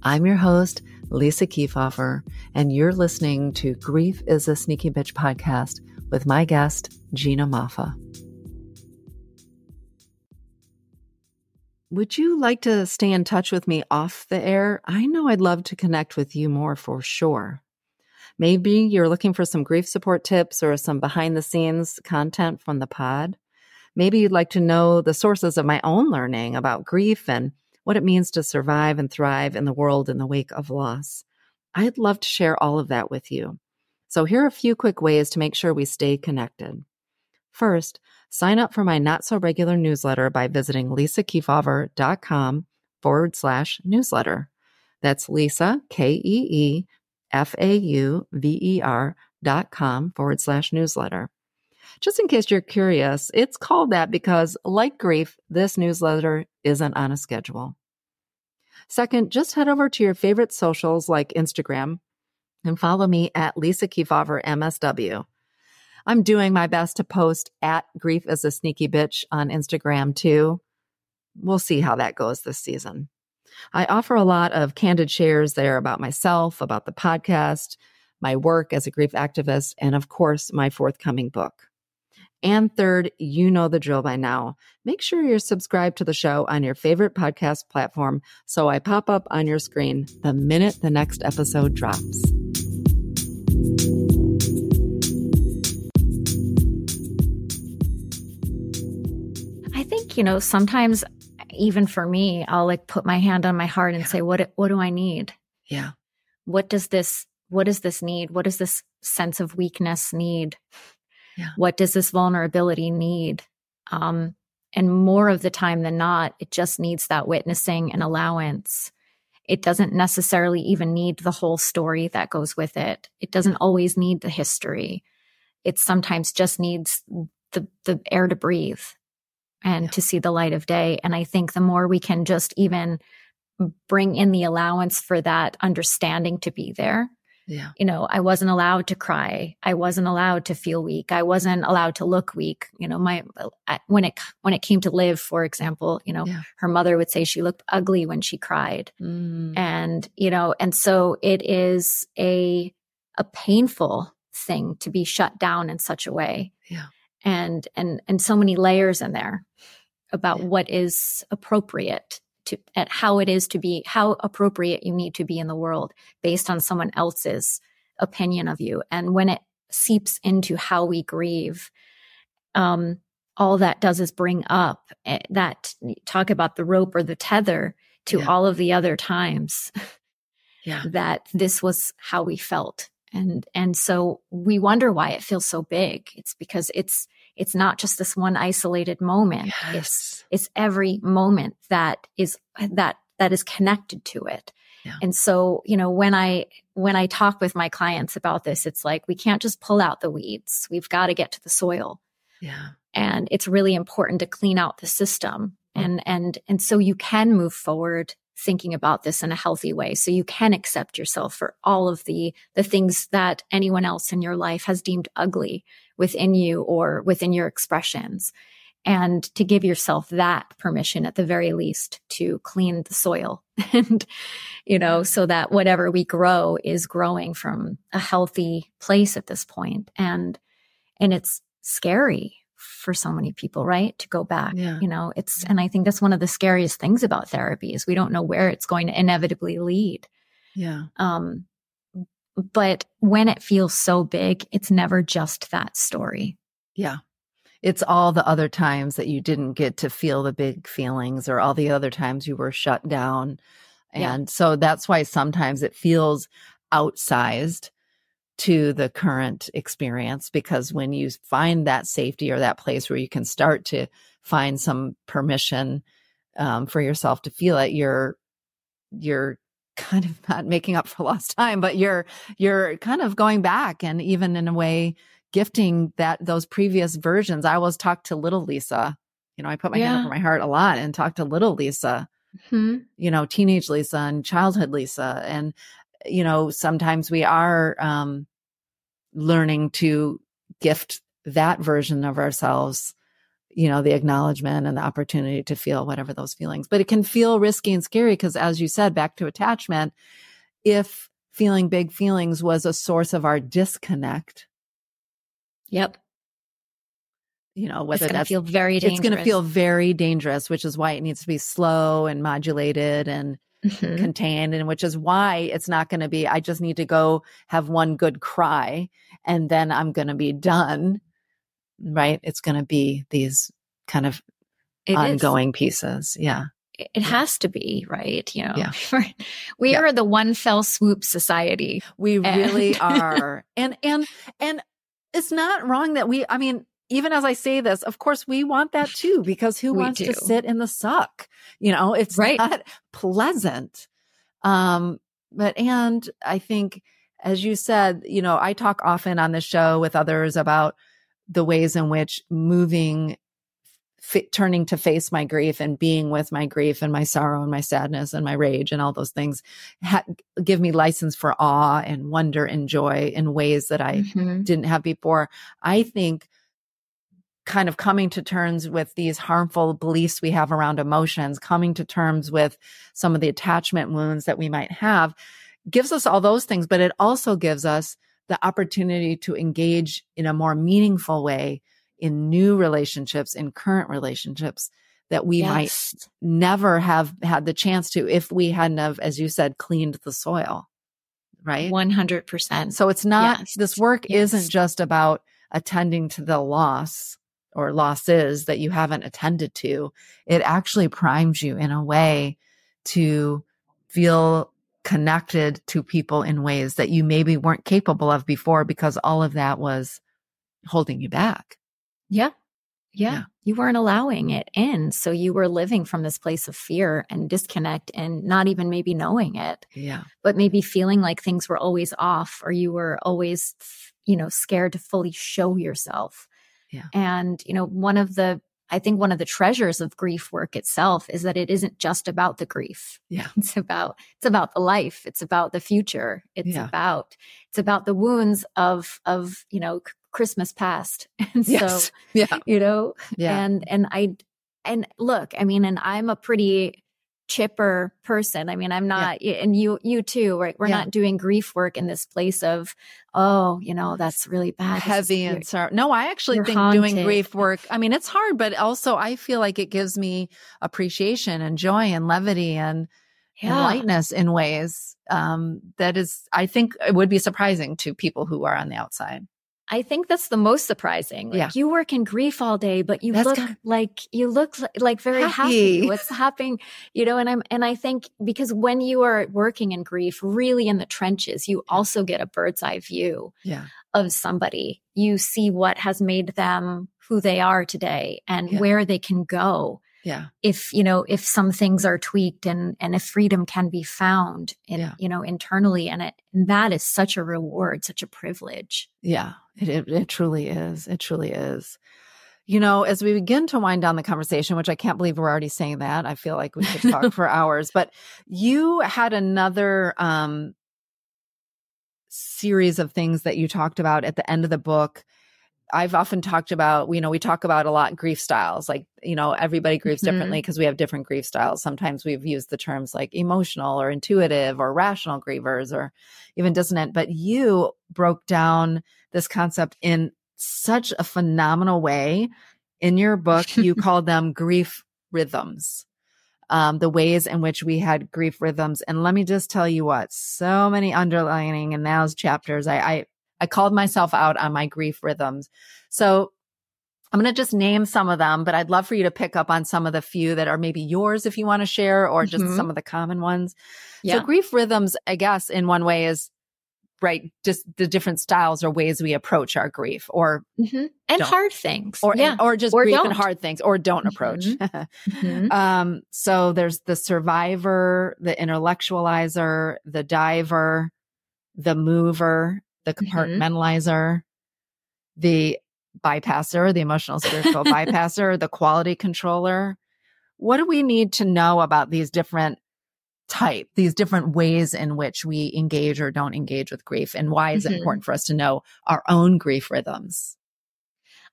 I'm your host, Lisa Keefauver, and you're listening to Grief is a Sneaky Bitch podcast with my guest, Gina Moffa. Would you like to stay in touch with me off the air? I know I'd love to connect with you more for sure. Maybe you're looking for some grief support tips or some behind the scenes content from the pod. Maybe you'd like to know the sources of my own learning about grief and what it means to survive and thrive in the world in the wake of loss. I'd love to share all of that with you. So, here are a few quick ways to make sure we stay connected. First, sign up for my not so regular newsletter by visiting lisakeefauver.com forward slash newsletter. That's Lisa, K E E F A U V E R dot com forward slash newsletter. Just in case you're curious, it's called that because, like grief, this newsletter isn't on a schedule. Second, just head over to your favorite socials like Instagram and follow me at Lisa Keefauver MSW. I'm doing my best to post at Grief as a Sneaky Bitch on Instagram too. We'll see how that goes this season. I offer a lot of candid shares there about myself, about the podcast, my work as a grief activist, and of course, my forthcoming book. And third, you know the drill by now. Make sure you're subscribed to the show on your favorite podcast platform so I pop up on your screen the minute the next episode drops. You know, sometimes even for me, I'll like put my hand on my heart and yeah. say, what, what do I need? Yeah. What does this, what does this need? What does this sense of weakness need? Yeah. What does this vulnerability need? Um, and more of the time than not, it just needs that witnessing and allowance. It doesn't necessarily even need the whole story that goes with it. It doesn't always need the history. It sometimes just needs the, the air to breathe and yeah. to see the light of day. And I think the more we can just even bring in the allowance for that understanding to be there, yeah. You know, I wasn't allowed to cry. I wasn't allowed to feel weak. I wasn't allowed to look weak. You know, my when it when it came to Liv, for example, you know, yeah. her mother would say she looked ugly when she cried. Mm. And, you know, and so it is a a painful thing to be shut down in such a way. Yeah. And and and so many layers in there about yeah. what is appropriate to at how it is to be how appropriate you need to be in the world based on someone else's opinion of you and when it seeps into how we grieve um all that does is bring up eh, that talk about the rope or the tether to yeah. all of the other times yeah. that this was how we felt and and so we wonder why it feels so big it's because it's it's not just this one isolated moment. Yes. It's, it's every moment that is, that, that is connected to it. Yeah. And so, you know, when I, when I talk with my clients about this, it's like, we can't just pull out the weeds. We've got to get to the soil. Yeah. And it's really important to clean out the system. Mm-hmm. And, and, and so you can move forward thinking about this in a healthy way. So you can accept yourself for all of the, the things that anyone else in your life has deemed ugly within you or within your expressions. And to give yourself that permission at the very least to clean the soil and, you know, so that whatever we grow is growing from a healthy place at this. And, and it's scary for so many people, right? To go back. Yeah. You know, it's, and I think that's one of the scariest things about therapy is we don't know where it's going to inevitably lead. Yeah. Um, but when it feels so big, it's never just that story. Yeah. It's all the other times that you didn't get to feel the big feelings or all the other times you were shut down. Yeah. And so that's why sometimes it feels outsized to the current experience because when you find that safety or that place where you can start to find some permission um, for yourself to feel it, you're you're kind of not making up for lost time, but you're you're kind of going back and even in a way gifting that those previous versions. I always talk to little Lisa. You know, I put my hand over my heart a lot and talk to little Lisa Hmm. you know, teenage Lisa and childhood Lisa. And, you know, sometimes we are um, learning to gift that version of ourselves, you know, the acknowledgement and the opportunity to feel whatever those feelings. But it can feel risky and scary because, as you said, back to attachment, if feeling big feelings was a source of our disconnect, Yep. you know, It's whether going to that's feel very it's going to feel very dangerous, which is why it needs to be slow and modulated and Mhm. contained and which is why it's not going to be i just need to go have one good cry and then i'm going to be done right it's going to be these kind of It is. ongoing pieces yeah It has to be, right? You know, Yeah. we Yeah. are the one fell swoop society. we really are and and and it's not wrong that we i mean even as i say this of course we want that too because who We wants to sit in the suck you know it's Right. not pleasant um but and i think as you said you know i talk often on the show with others about the ways in which moving f- turning to face my grief and being with my grief and my sorrow and my sadness and my rage and all those things ha- give me license for awe and wonder and joy in ways that I Mhm. didn't have before. I think kind of coming to terms with these harmful beliefs we have around emotions, coming to terms with some of the attachment wounds that we might have gives us all those things, but it also gives us the opportunity to engage in a more meaningful way in new relationships, in current relationships that we might never have had the chance to if we hadn't have, as you said, cleaned the soil. Right. 100%. So it's not, Yes. this work Yes. isn't just about attending to the loss or losses that you haven't attended to. It actually primes you in a way to feel connected to people in ways that you maybe weren't capable of before because all of that was holding you back. Yeah. yeah. Yeah. You weren't allowing it in. So you were living from this place of fear and disconnect and not even maybe knowing it, Yeah. but maybe feeling like things were always off or you were always, you know, scared to fully show yourself. Yeah. And, you know, one of the, I think one of the treasures of grief work itself is that it isn't just about the grief. Yeah. It's about, it's about the life. It's about the future. It's Yeah. about, it's about the wounds of, of, you know, Christmas past. And so, Yes. yeah. you know Yeah. and and i and look i mean and i'm a pretty chipper person i mean i'm not and you you too right we're Yeah. not doing grief work in this place of oh you know that's really bad heavy and sorrow. No, I actually think doing grief work, I mean, it's hard, but also I feel like it gives me appreciation and joy and levity and, and lightness in ways um, that is, I think it would be surprising to people who are on the outside. I think that's the most surprising. Like Yeah. you work in grief all day, but you That's look got- like you look like, like very happy. Happy. What's happening, you know? And I'm and I think because when you are working in grief, really in the trenches, you also get a bird's eye view Yeah. of somebody. You see what has made them who they are today and Yeah. where they can go Yeah. if you know if some things are tweaked and and if freedom can be found in Yeah. you know internally and it and that is such a reward such a privilege Yeah. It, it, it truly is. It truly is. You know, as we begin to wind down the conversation, which I can't believe we're already saying that, I feel like we could talk for hours, but you had another um, series of things that you talked about at the end of the book. I've often talked about, you know, we talk about a lot grief styles. Like, you know, everybody grieves Mhm. differently because we have different grief styles. Sometimes we've used the terms like emotional or intuitive or rational grievers or even dissonant. But you broke down this concept in such a phenomenal way. In your book, you called them grief rhythms. Um, the ways in which we had grief rhythms. And let me just tell you what, so many underlining in those chapters. I, I, I called myself out on my grief rhythms. So I'm going to just name some of them, but I'd love for you to pick up on some of the few that are maybe yours if you want to share or just mm-hmm. some of the common ones. Yeah. So grief rhythms, I guess in one way is right just the different styles or ways we approach our grief or mm-hmm. and hard things or yeah. or just or grief don't. and hard things or don't mm-hmm. approach mm-hmm. um so there's the survivor the intellectualizer the diver the mover the mm-hmm. compartmentalizer the bypasser the emotional spiritual bypasser the quality controller what do we need to know about these different type, these different ways in which we engage or don't engage with grief. And why is mm-hmm. it important for us to know our own grief rhythms?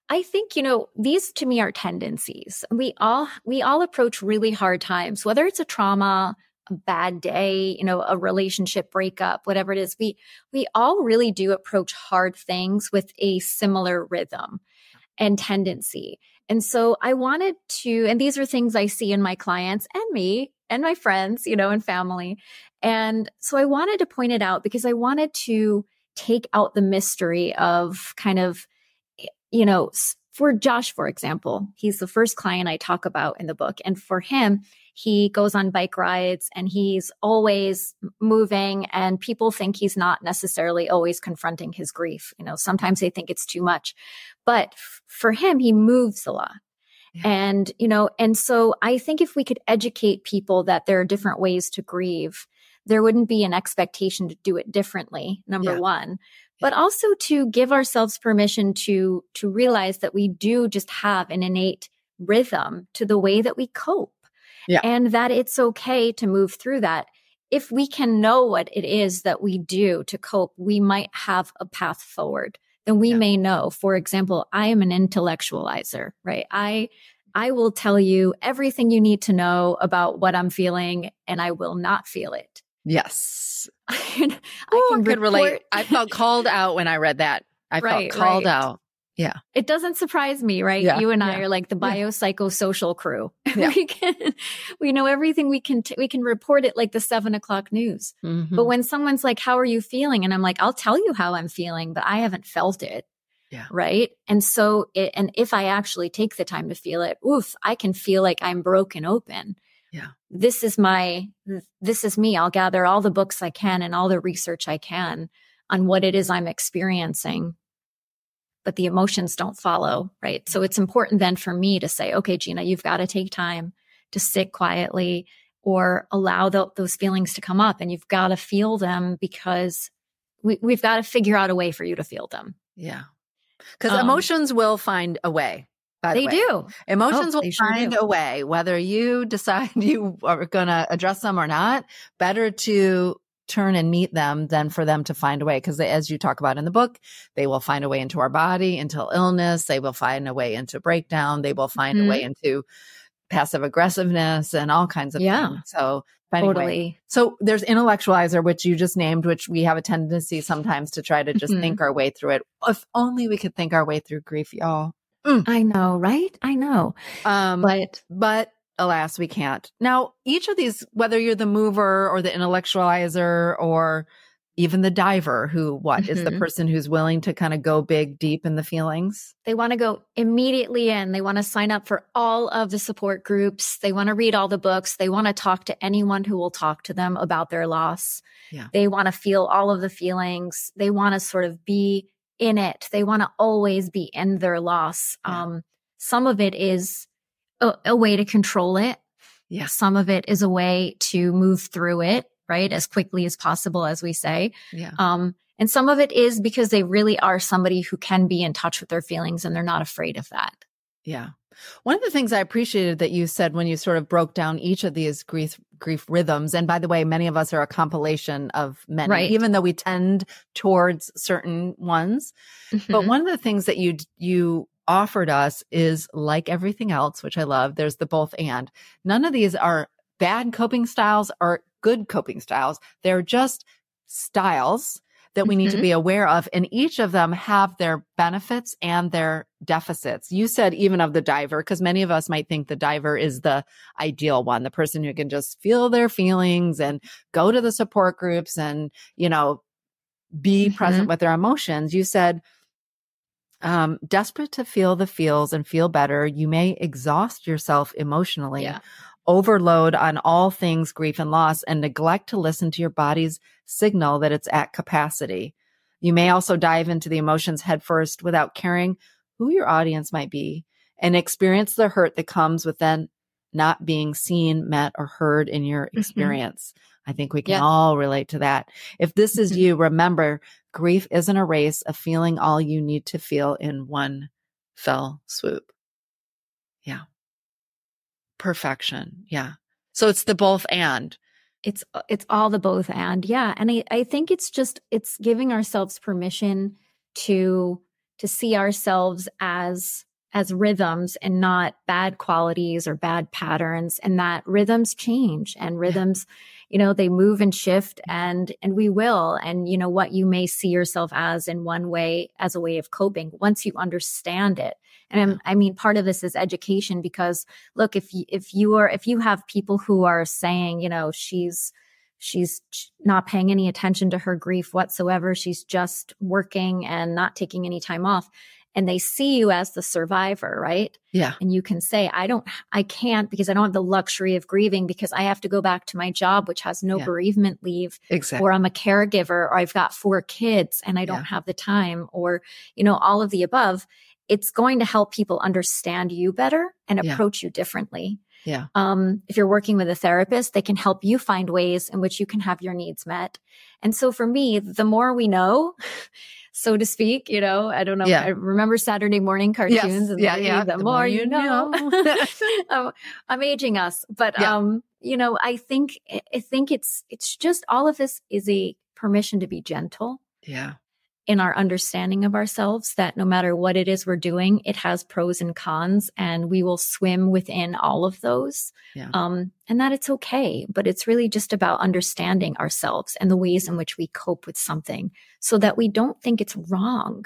I think, you know, these to me are tendencies. We all, we all approach really hard times, whether it's a trauma, a bad day, you know, a relationship breakup, whatever it is. We, we all really do approach hard things with a similar rhythm and tendency. And so I wanted to, and these are things I see in my clients and me and my friends, you know, and family. And so I wanted to point it out because I wanted to take out the mystery of kind of, you know, for Josh, for example, he's the first client I talk about in the book. And for him, he goes on bike rides and he's always moving and people think he's not necessarily always confronting his grief. You know, sometimes they think it's too much, but f- for him, he moves a lot. And, you know, and so I think if we could educate people that there are different ways to grieve, there wouldn't be an expectation to do it differently, number yeah. one. But also to give ourselves permission to, to realize that we do just have an innate rhythm to the way that we cope. Yeah. And that it's okay to move through that. If we can know what it is that we do to cope, we might have a path forward then we yeah. may know. For example, I am an intellectualizer, right? I I will tell you everything you need to know about what I'm feeling and I will not feel it. Yes. I can, Ooh, I can report- relate. I felt called out when I read that. I right, felt called right. out. Yeah. It doesn't surprise me, right? Yeah. You and I are like the biopsychosocial crew. Yeah. we can, we know everything we can, t- we can report it like the seven o'clock news. Mm-hmm. But when someone's like, how are you feeling? And I'm like, I'll tell you how I'm feeling, but I haven't felt it. Yeah. Right. And so, it, and if I actually take the time to feel it, oof, I can feel like I'm broken open. Yeah. This is my, this is me. I'll gather all the books I can and all the research I can on what it is I'm experiencing but the emotions don't follow, right? So it's important then for me to say, okay, Gina, you've got to take time to sit quietly or allow the, those feelings to come up and you've got to feel them because we, we've got to figure out a way for you to feel them. Yeah. Because um, emotions will find a way. they the do. Emotions oh, will find sure a way, whether you decide you are going to address them or not. Better to turn and meet them than for them to find a way. Because as you talk about in the book, they will find a way into our body, into illness. They will find a way into breakdown. They will find mm-hmm. a way into passive aggressiveness and all kinds of yeah. things. So totally. So there's intellectualizer, which you just named, which we have a tendency sometimes to try to just mm-hmm. think our way through it. If only we could think our way through grief, y'all. Mm. I know, right? I know. Um, but but alas, we can't. Now, each of these, whether you're the mover or the intellectualizer or even the diver who what mm-hmm. is the mm-hmm. person who's willing to kind of go big deep in the feelings they want to go immediately in they want to sign up for all of the support groups they want to read all the books they want to talk to anyone who will talk to them about their loss yeah. they want to feel all of the feelings they want to sort of be in it they want to always be in their loss yeah. um, some of it is a, a way to control it. Yeah. Some of it is a way to move through it, right? As quickly as possible, as we say. Yeah. Um, and some of it is because they really are somebody who can be in touch with their feelings and they're not afraid of that. Yeah. One of the things I appreciated that you said when you sort of broke down each of these grief grief rhythms, and by the way, many of us are a compilation of many, right. even though we tend towards certain ones. Mm-hmm. But one of the things that you you offered us is like everything else, which I love. There's the both and. None of these are bad coping styles or good coping styles. They're just styles that we need Mm-hmm. to be aware of. And each of them have their benefits and their deficits. You said even of the diver, because many of us might think the diver is the ideal one, the person who can just feel their feelings and go to the support groups and, you know, be Mm-hmm. present with their emotions. You said, um, desperate to feel the feels and feel better, you may exhaust yourself emotionally Yeah. overload on all things grief and loss and neglect to listen to your body's signal that it's at capacity. You may also dive into the emotions headfirst without caring who your audience might be and experience the hurt that comes with then not being seen, met, or heard in your Mhm. experience. I think we can Yeah. all relate to that. If this is Mhm. you, remember grief isn't a race of feeling all you need to feel in one fell swoop. Yeah perfection. Yeah. So it's the both and. it's it's all the both and yeah and I, I think it's just it's giving ourselves permission to to see ourselves as as rhythms and not bad qualities or bad patterns and that rhythms change and rhythms you know they move and shift and and we will. And you know what you may see yourself as in one way as a way of coping once you understand it. And I'm- i mean part of this is education because look if you if you are if you have people who are saying you know she's she's not paying any attention to her grief whatsoever she's just working and not taking any time off and they see you as the survivor right Yeah. and you can say i don't i can't because i don't have the luxury of grieving because i have to go back to my job which has no Yeah. bereavement leave Exactly. or i'm a caregiver or i've got four kids and i don't Yeah. have the time or you know all of the above it's going to help people understand you better and Yeah. approach you differently Yeah. um, if you're working with a therapist they can help you find ways in which you can have your needs met and so for me the more we know so to speak you know i don't know Yeah. i remember saturday morning cartoons and Yeah, the, yeah. the, more, you know, I'm, I'm aging us but Yeah. um you know i think i think it's it's just all of this is a permission to be gentle yeah. In our understanding of ourselves that no matter what it is we're doing, it has pros and cons and we will swim within all of those. Yeah. Um, and that it's okay, but it's really just about understanding ourselves and the ways in which we cope with something so that we don't think it's wrong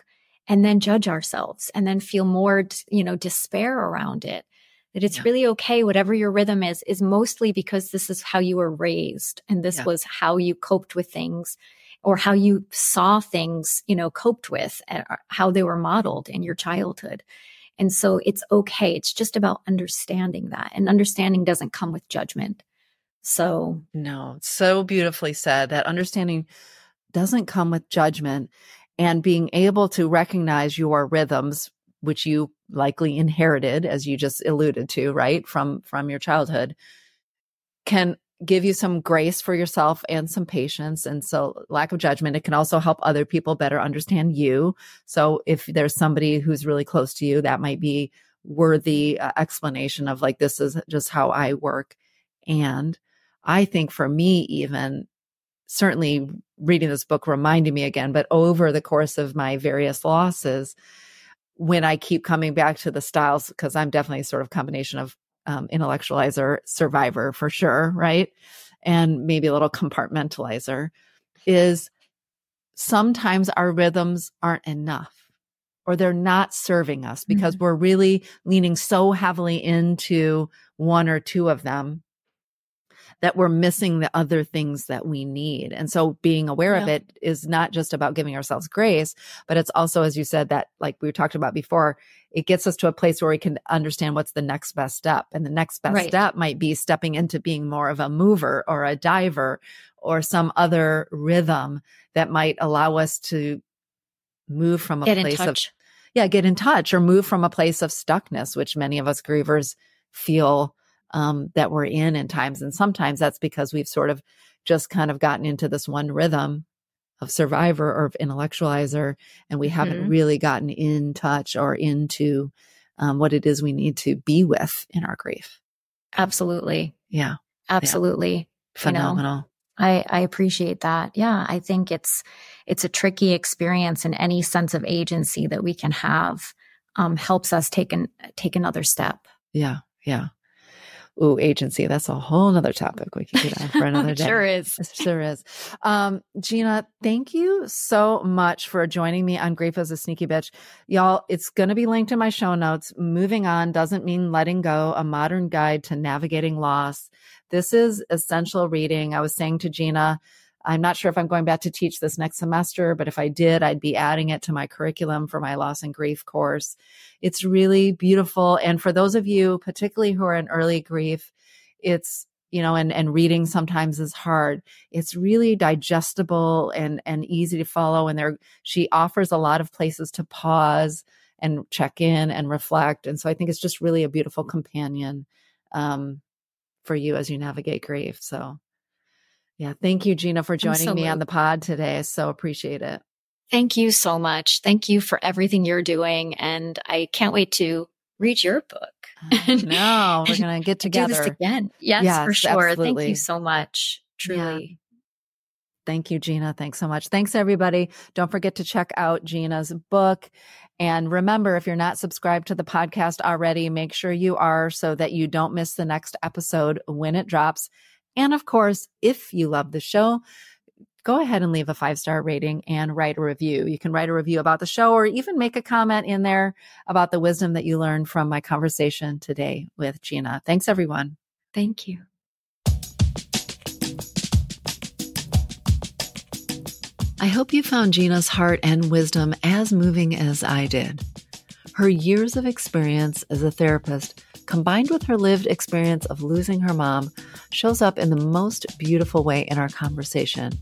and then judge ourselves and then feel more, you know, despair around it. That it's Yeah. really okay, whatever your rhythm is, is mostly because this is how you were raised and this Yeah. was how you coped with things or how you saw things, you know, coped with, and how they were modeled in your childhood. And so it's okay. It's just about understanding that. And understanding doesn't come with judgment. So, No, so beautifully said. That understanding doesn't come with judgment and being able to recognize your rhythms, which you likely inherited, as you just alluded to, right? From, from your childhood can give you some grace for yourself and some patience. And so lack of judgment, it can also help other people better understand you. So if there's somebody who's really close to you, that might be worthy uh, explanation of like, this is just how I work. And I think for me, even certainly reading this book reminded me again, but over the course of my various losses, when I keep coming back to the styles, because I'm definitely sort of combination of um, intellectualizer, survivor for sure, right? And maybe a little compartmentalizer is sometimes our rhythms aren't enough or they're not serving us because we're really leaning so heavily into one or two of them that we're missing the other things that we need. And so being aware of it is not just about giving ourselves grace, but it's also, as you said, that like we talked about before, it gets us to a place where we can understand what's the next best step. And the next best Right. step might be stepping into being more of a mover or a diver or some other rhythm that might allow us to move from a get place of yeah, get in touch or move from a place of stuckness, which many of us grievers feel um, that we're in in times. And sometimes that's because we've sort of just kind of gotten into this one rhythm of survivor or of intellectualizer, and we haven't Mhm. really gotten in touch or into um, what it is we need to be with in our grief. Absolutely. Yeah, Absolutely. You know, phenomenal. I, I appreciate that. Yeah. I think it's, it's a tricky experience and any sense of agency that we can have, um, helps us take an, take another step. Yeah, yeah. Ooh, agency. That's a whole nother topic we can get on for another day. sure is. It sure is. Um, Gina, thank you so much for joining me on Grief is a Sneaky Bitch. Y'all, it's going to be linked in my show notes. Moving on doesn't mean letting go, a modern guide to navigating loss. This is essential reading. I was saying to Gina, I'm not sure if I'm going back to teach this next semester, but if I did, I'd be adding it to my curriculum for my loss and grief course. It's really beautiful. And for those of you, particularly who are in early grief, it's you know, and, and reading sometimes is hard. It's really digestible and, and easy to follow. And there, she offers a lot of places to pause and check in and reflect. And so I think it's just really a beautiful companion, um, for you as you navigate grief. So yeah. Thank you, Gina, for joining Absolutely. me on the pod today. I so appreciate it. Thank you so much. Thank you for everything you're doing. And I can't wait to read your book. no, we're going to get together. Again. Yes, yes for sure. Absolutely. Thank you so much. Truly. Yeah. Thank you, Gina. Thanks so much. Thanks, everybody. Don't forget to check out Gina's book. And remember, if you're not subscribed to the podcast already, make sure you are so that you don't miss the next episode when it drops. And of course, if you love the show, go ahead and leave a five star rating and write a review. You can write a review about the show or even make a comment in there about the wisdom that you learned from my conversation today with Gina. Thanks, everyone. Thank you. I hope you found Gina's heart and wisdom as moving as I did. Her years of experience as a therapist combined with her lived experience of losing her mom, shows up in the most beautiful way in our conversation.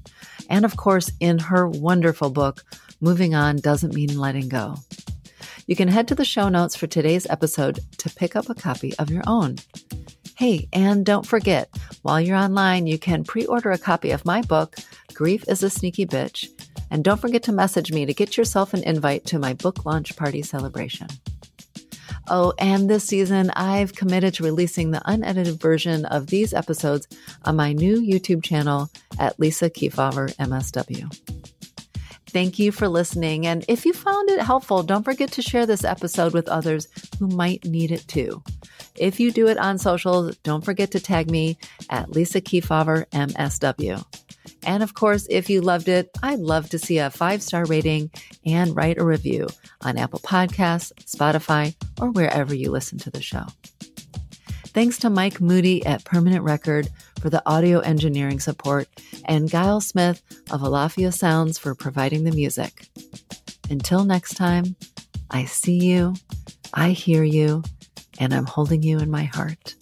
And of course, in her wonderful book, Moving On Doesn't Mean Letting Go. You can head to the show notes for today's episode to pick up a copy of your own. Hey, and don't forget, while you're online, you can pre order a copy of my book, Grief is a Sneaky Bitch. And don't forget to message me to get yourself an invite to my book launch party celebration. Oh, and this season, I've committed to releasing the unedited version of these episodes on my new YouTube channel at Lisa Keefauver MSW. Thank you for listening. And if you found it helpful, don't forget to share this episode with others who might need it too. If you do it on social, don't forget to tag me at Lisa Keefauver MSW. And of course, if you loved it, I'd love to see a five star rating and write a review on Apple Podcasts, Spotify, or wherever you listen to the show. Thanks to Mike Moody at Permanent Record for the audio engineering support and Guile Smith of Alafia Sounds for providing the music. Until next time, I see you, I hear you, and I'm holding you in my heart.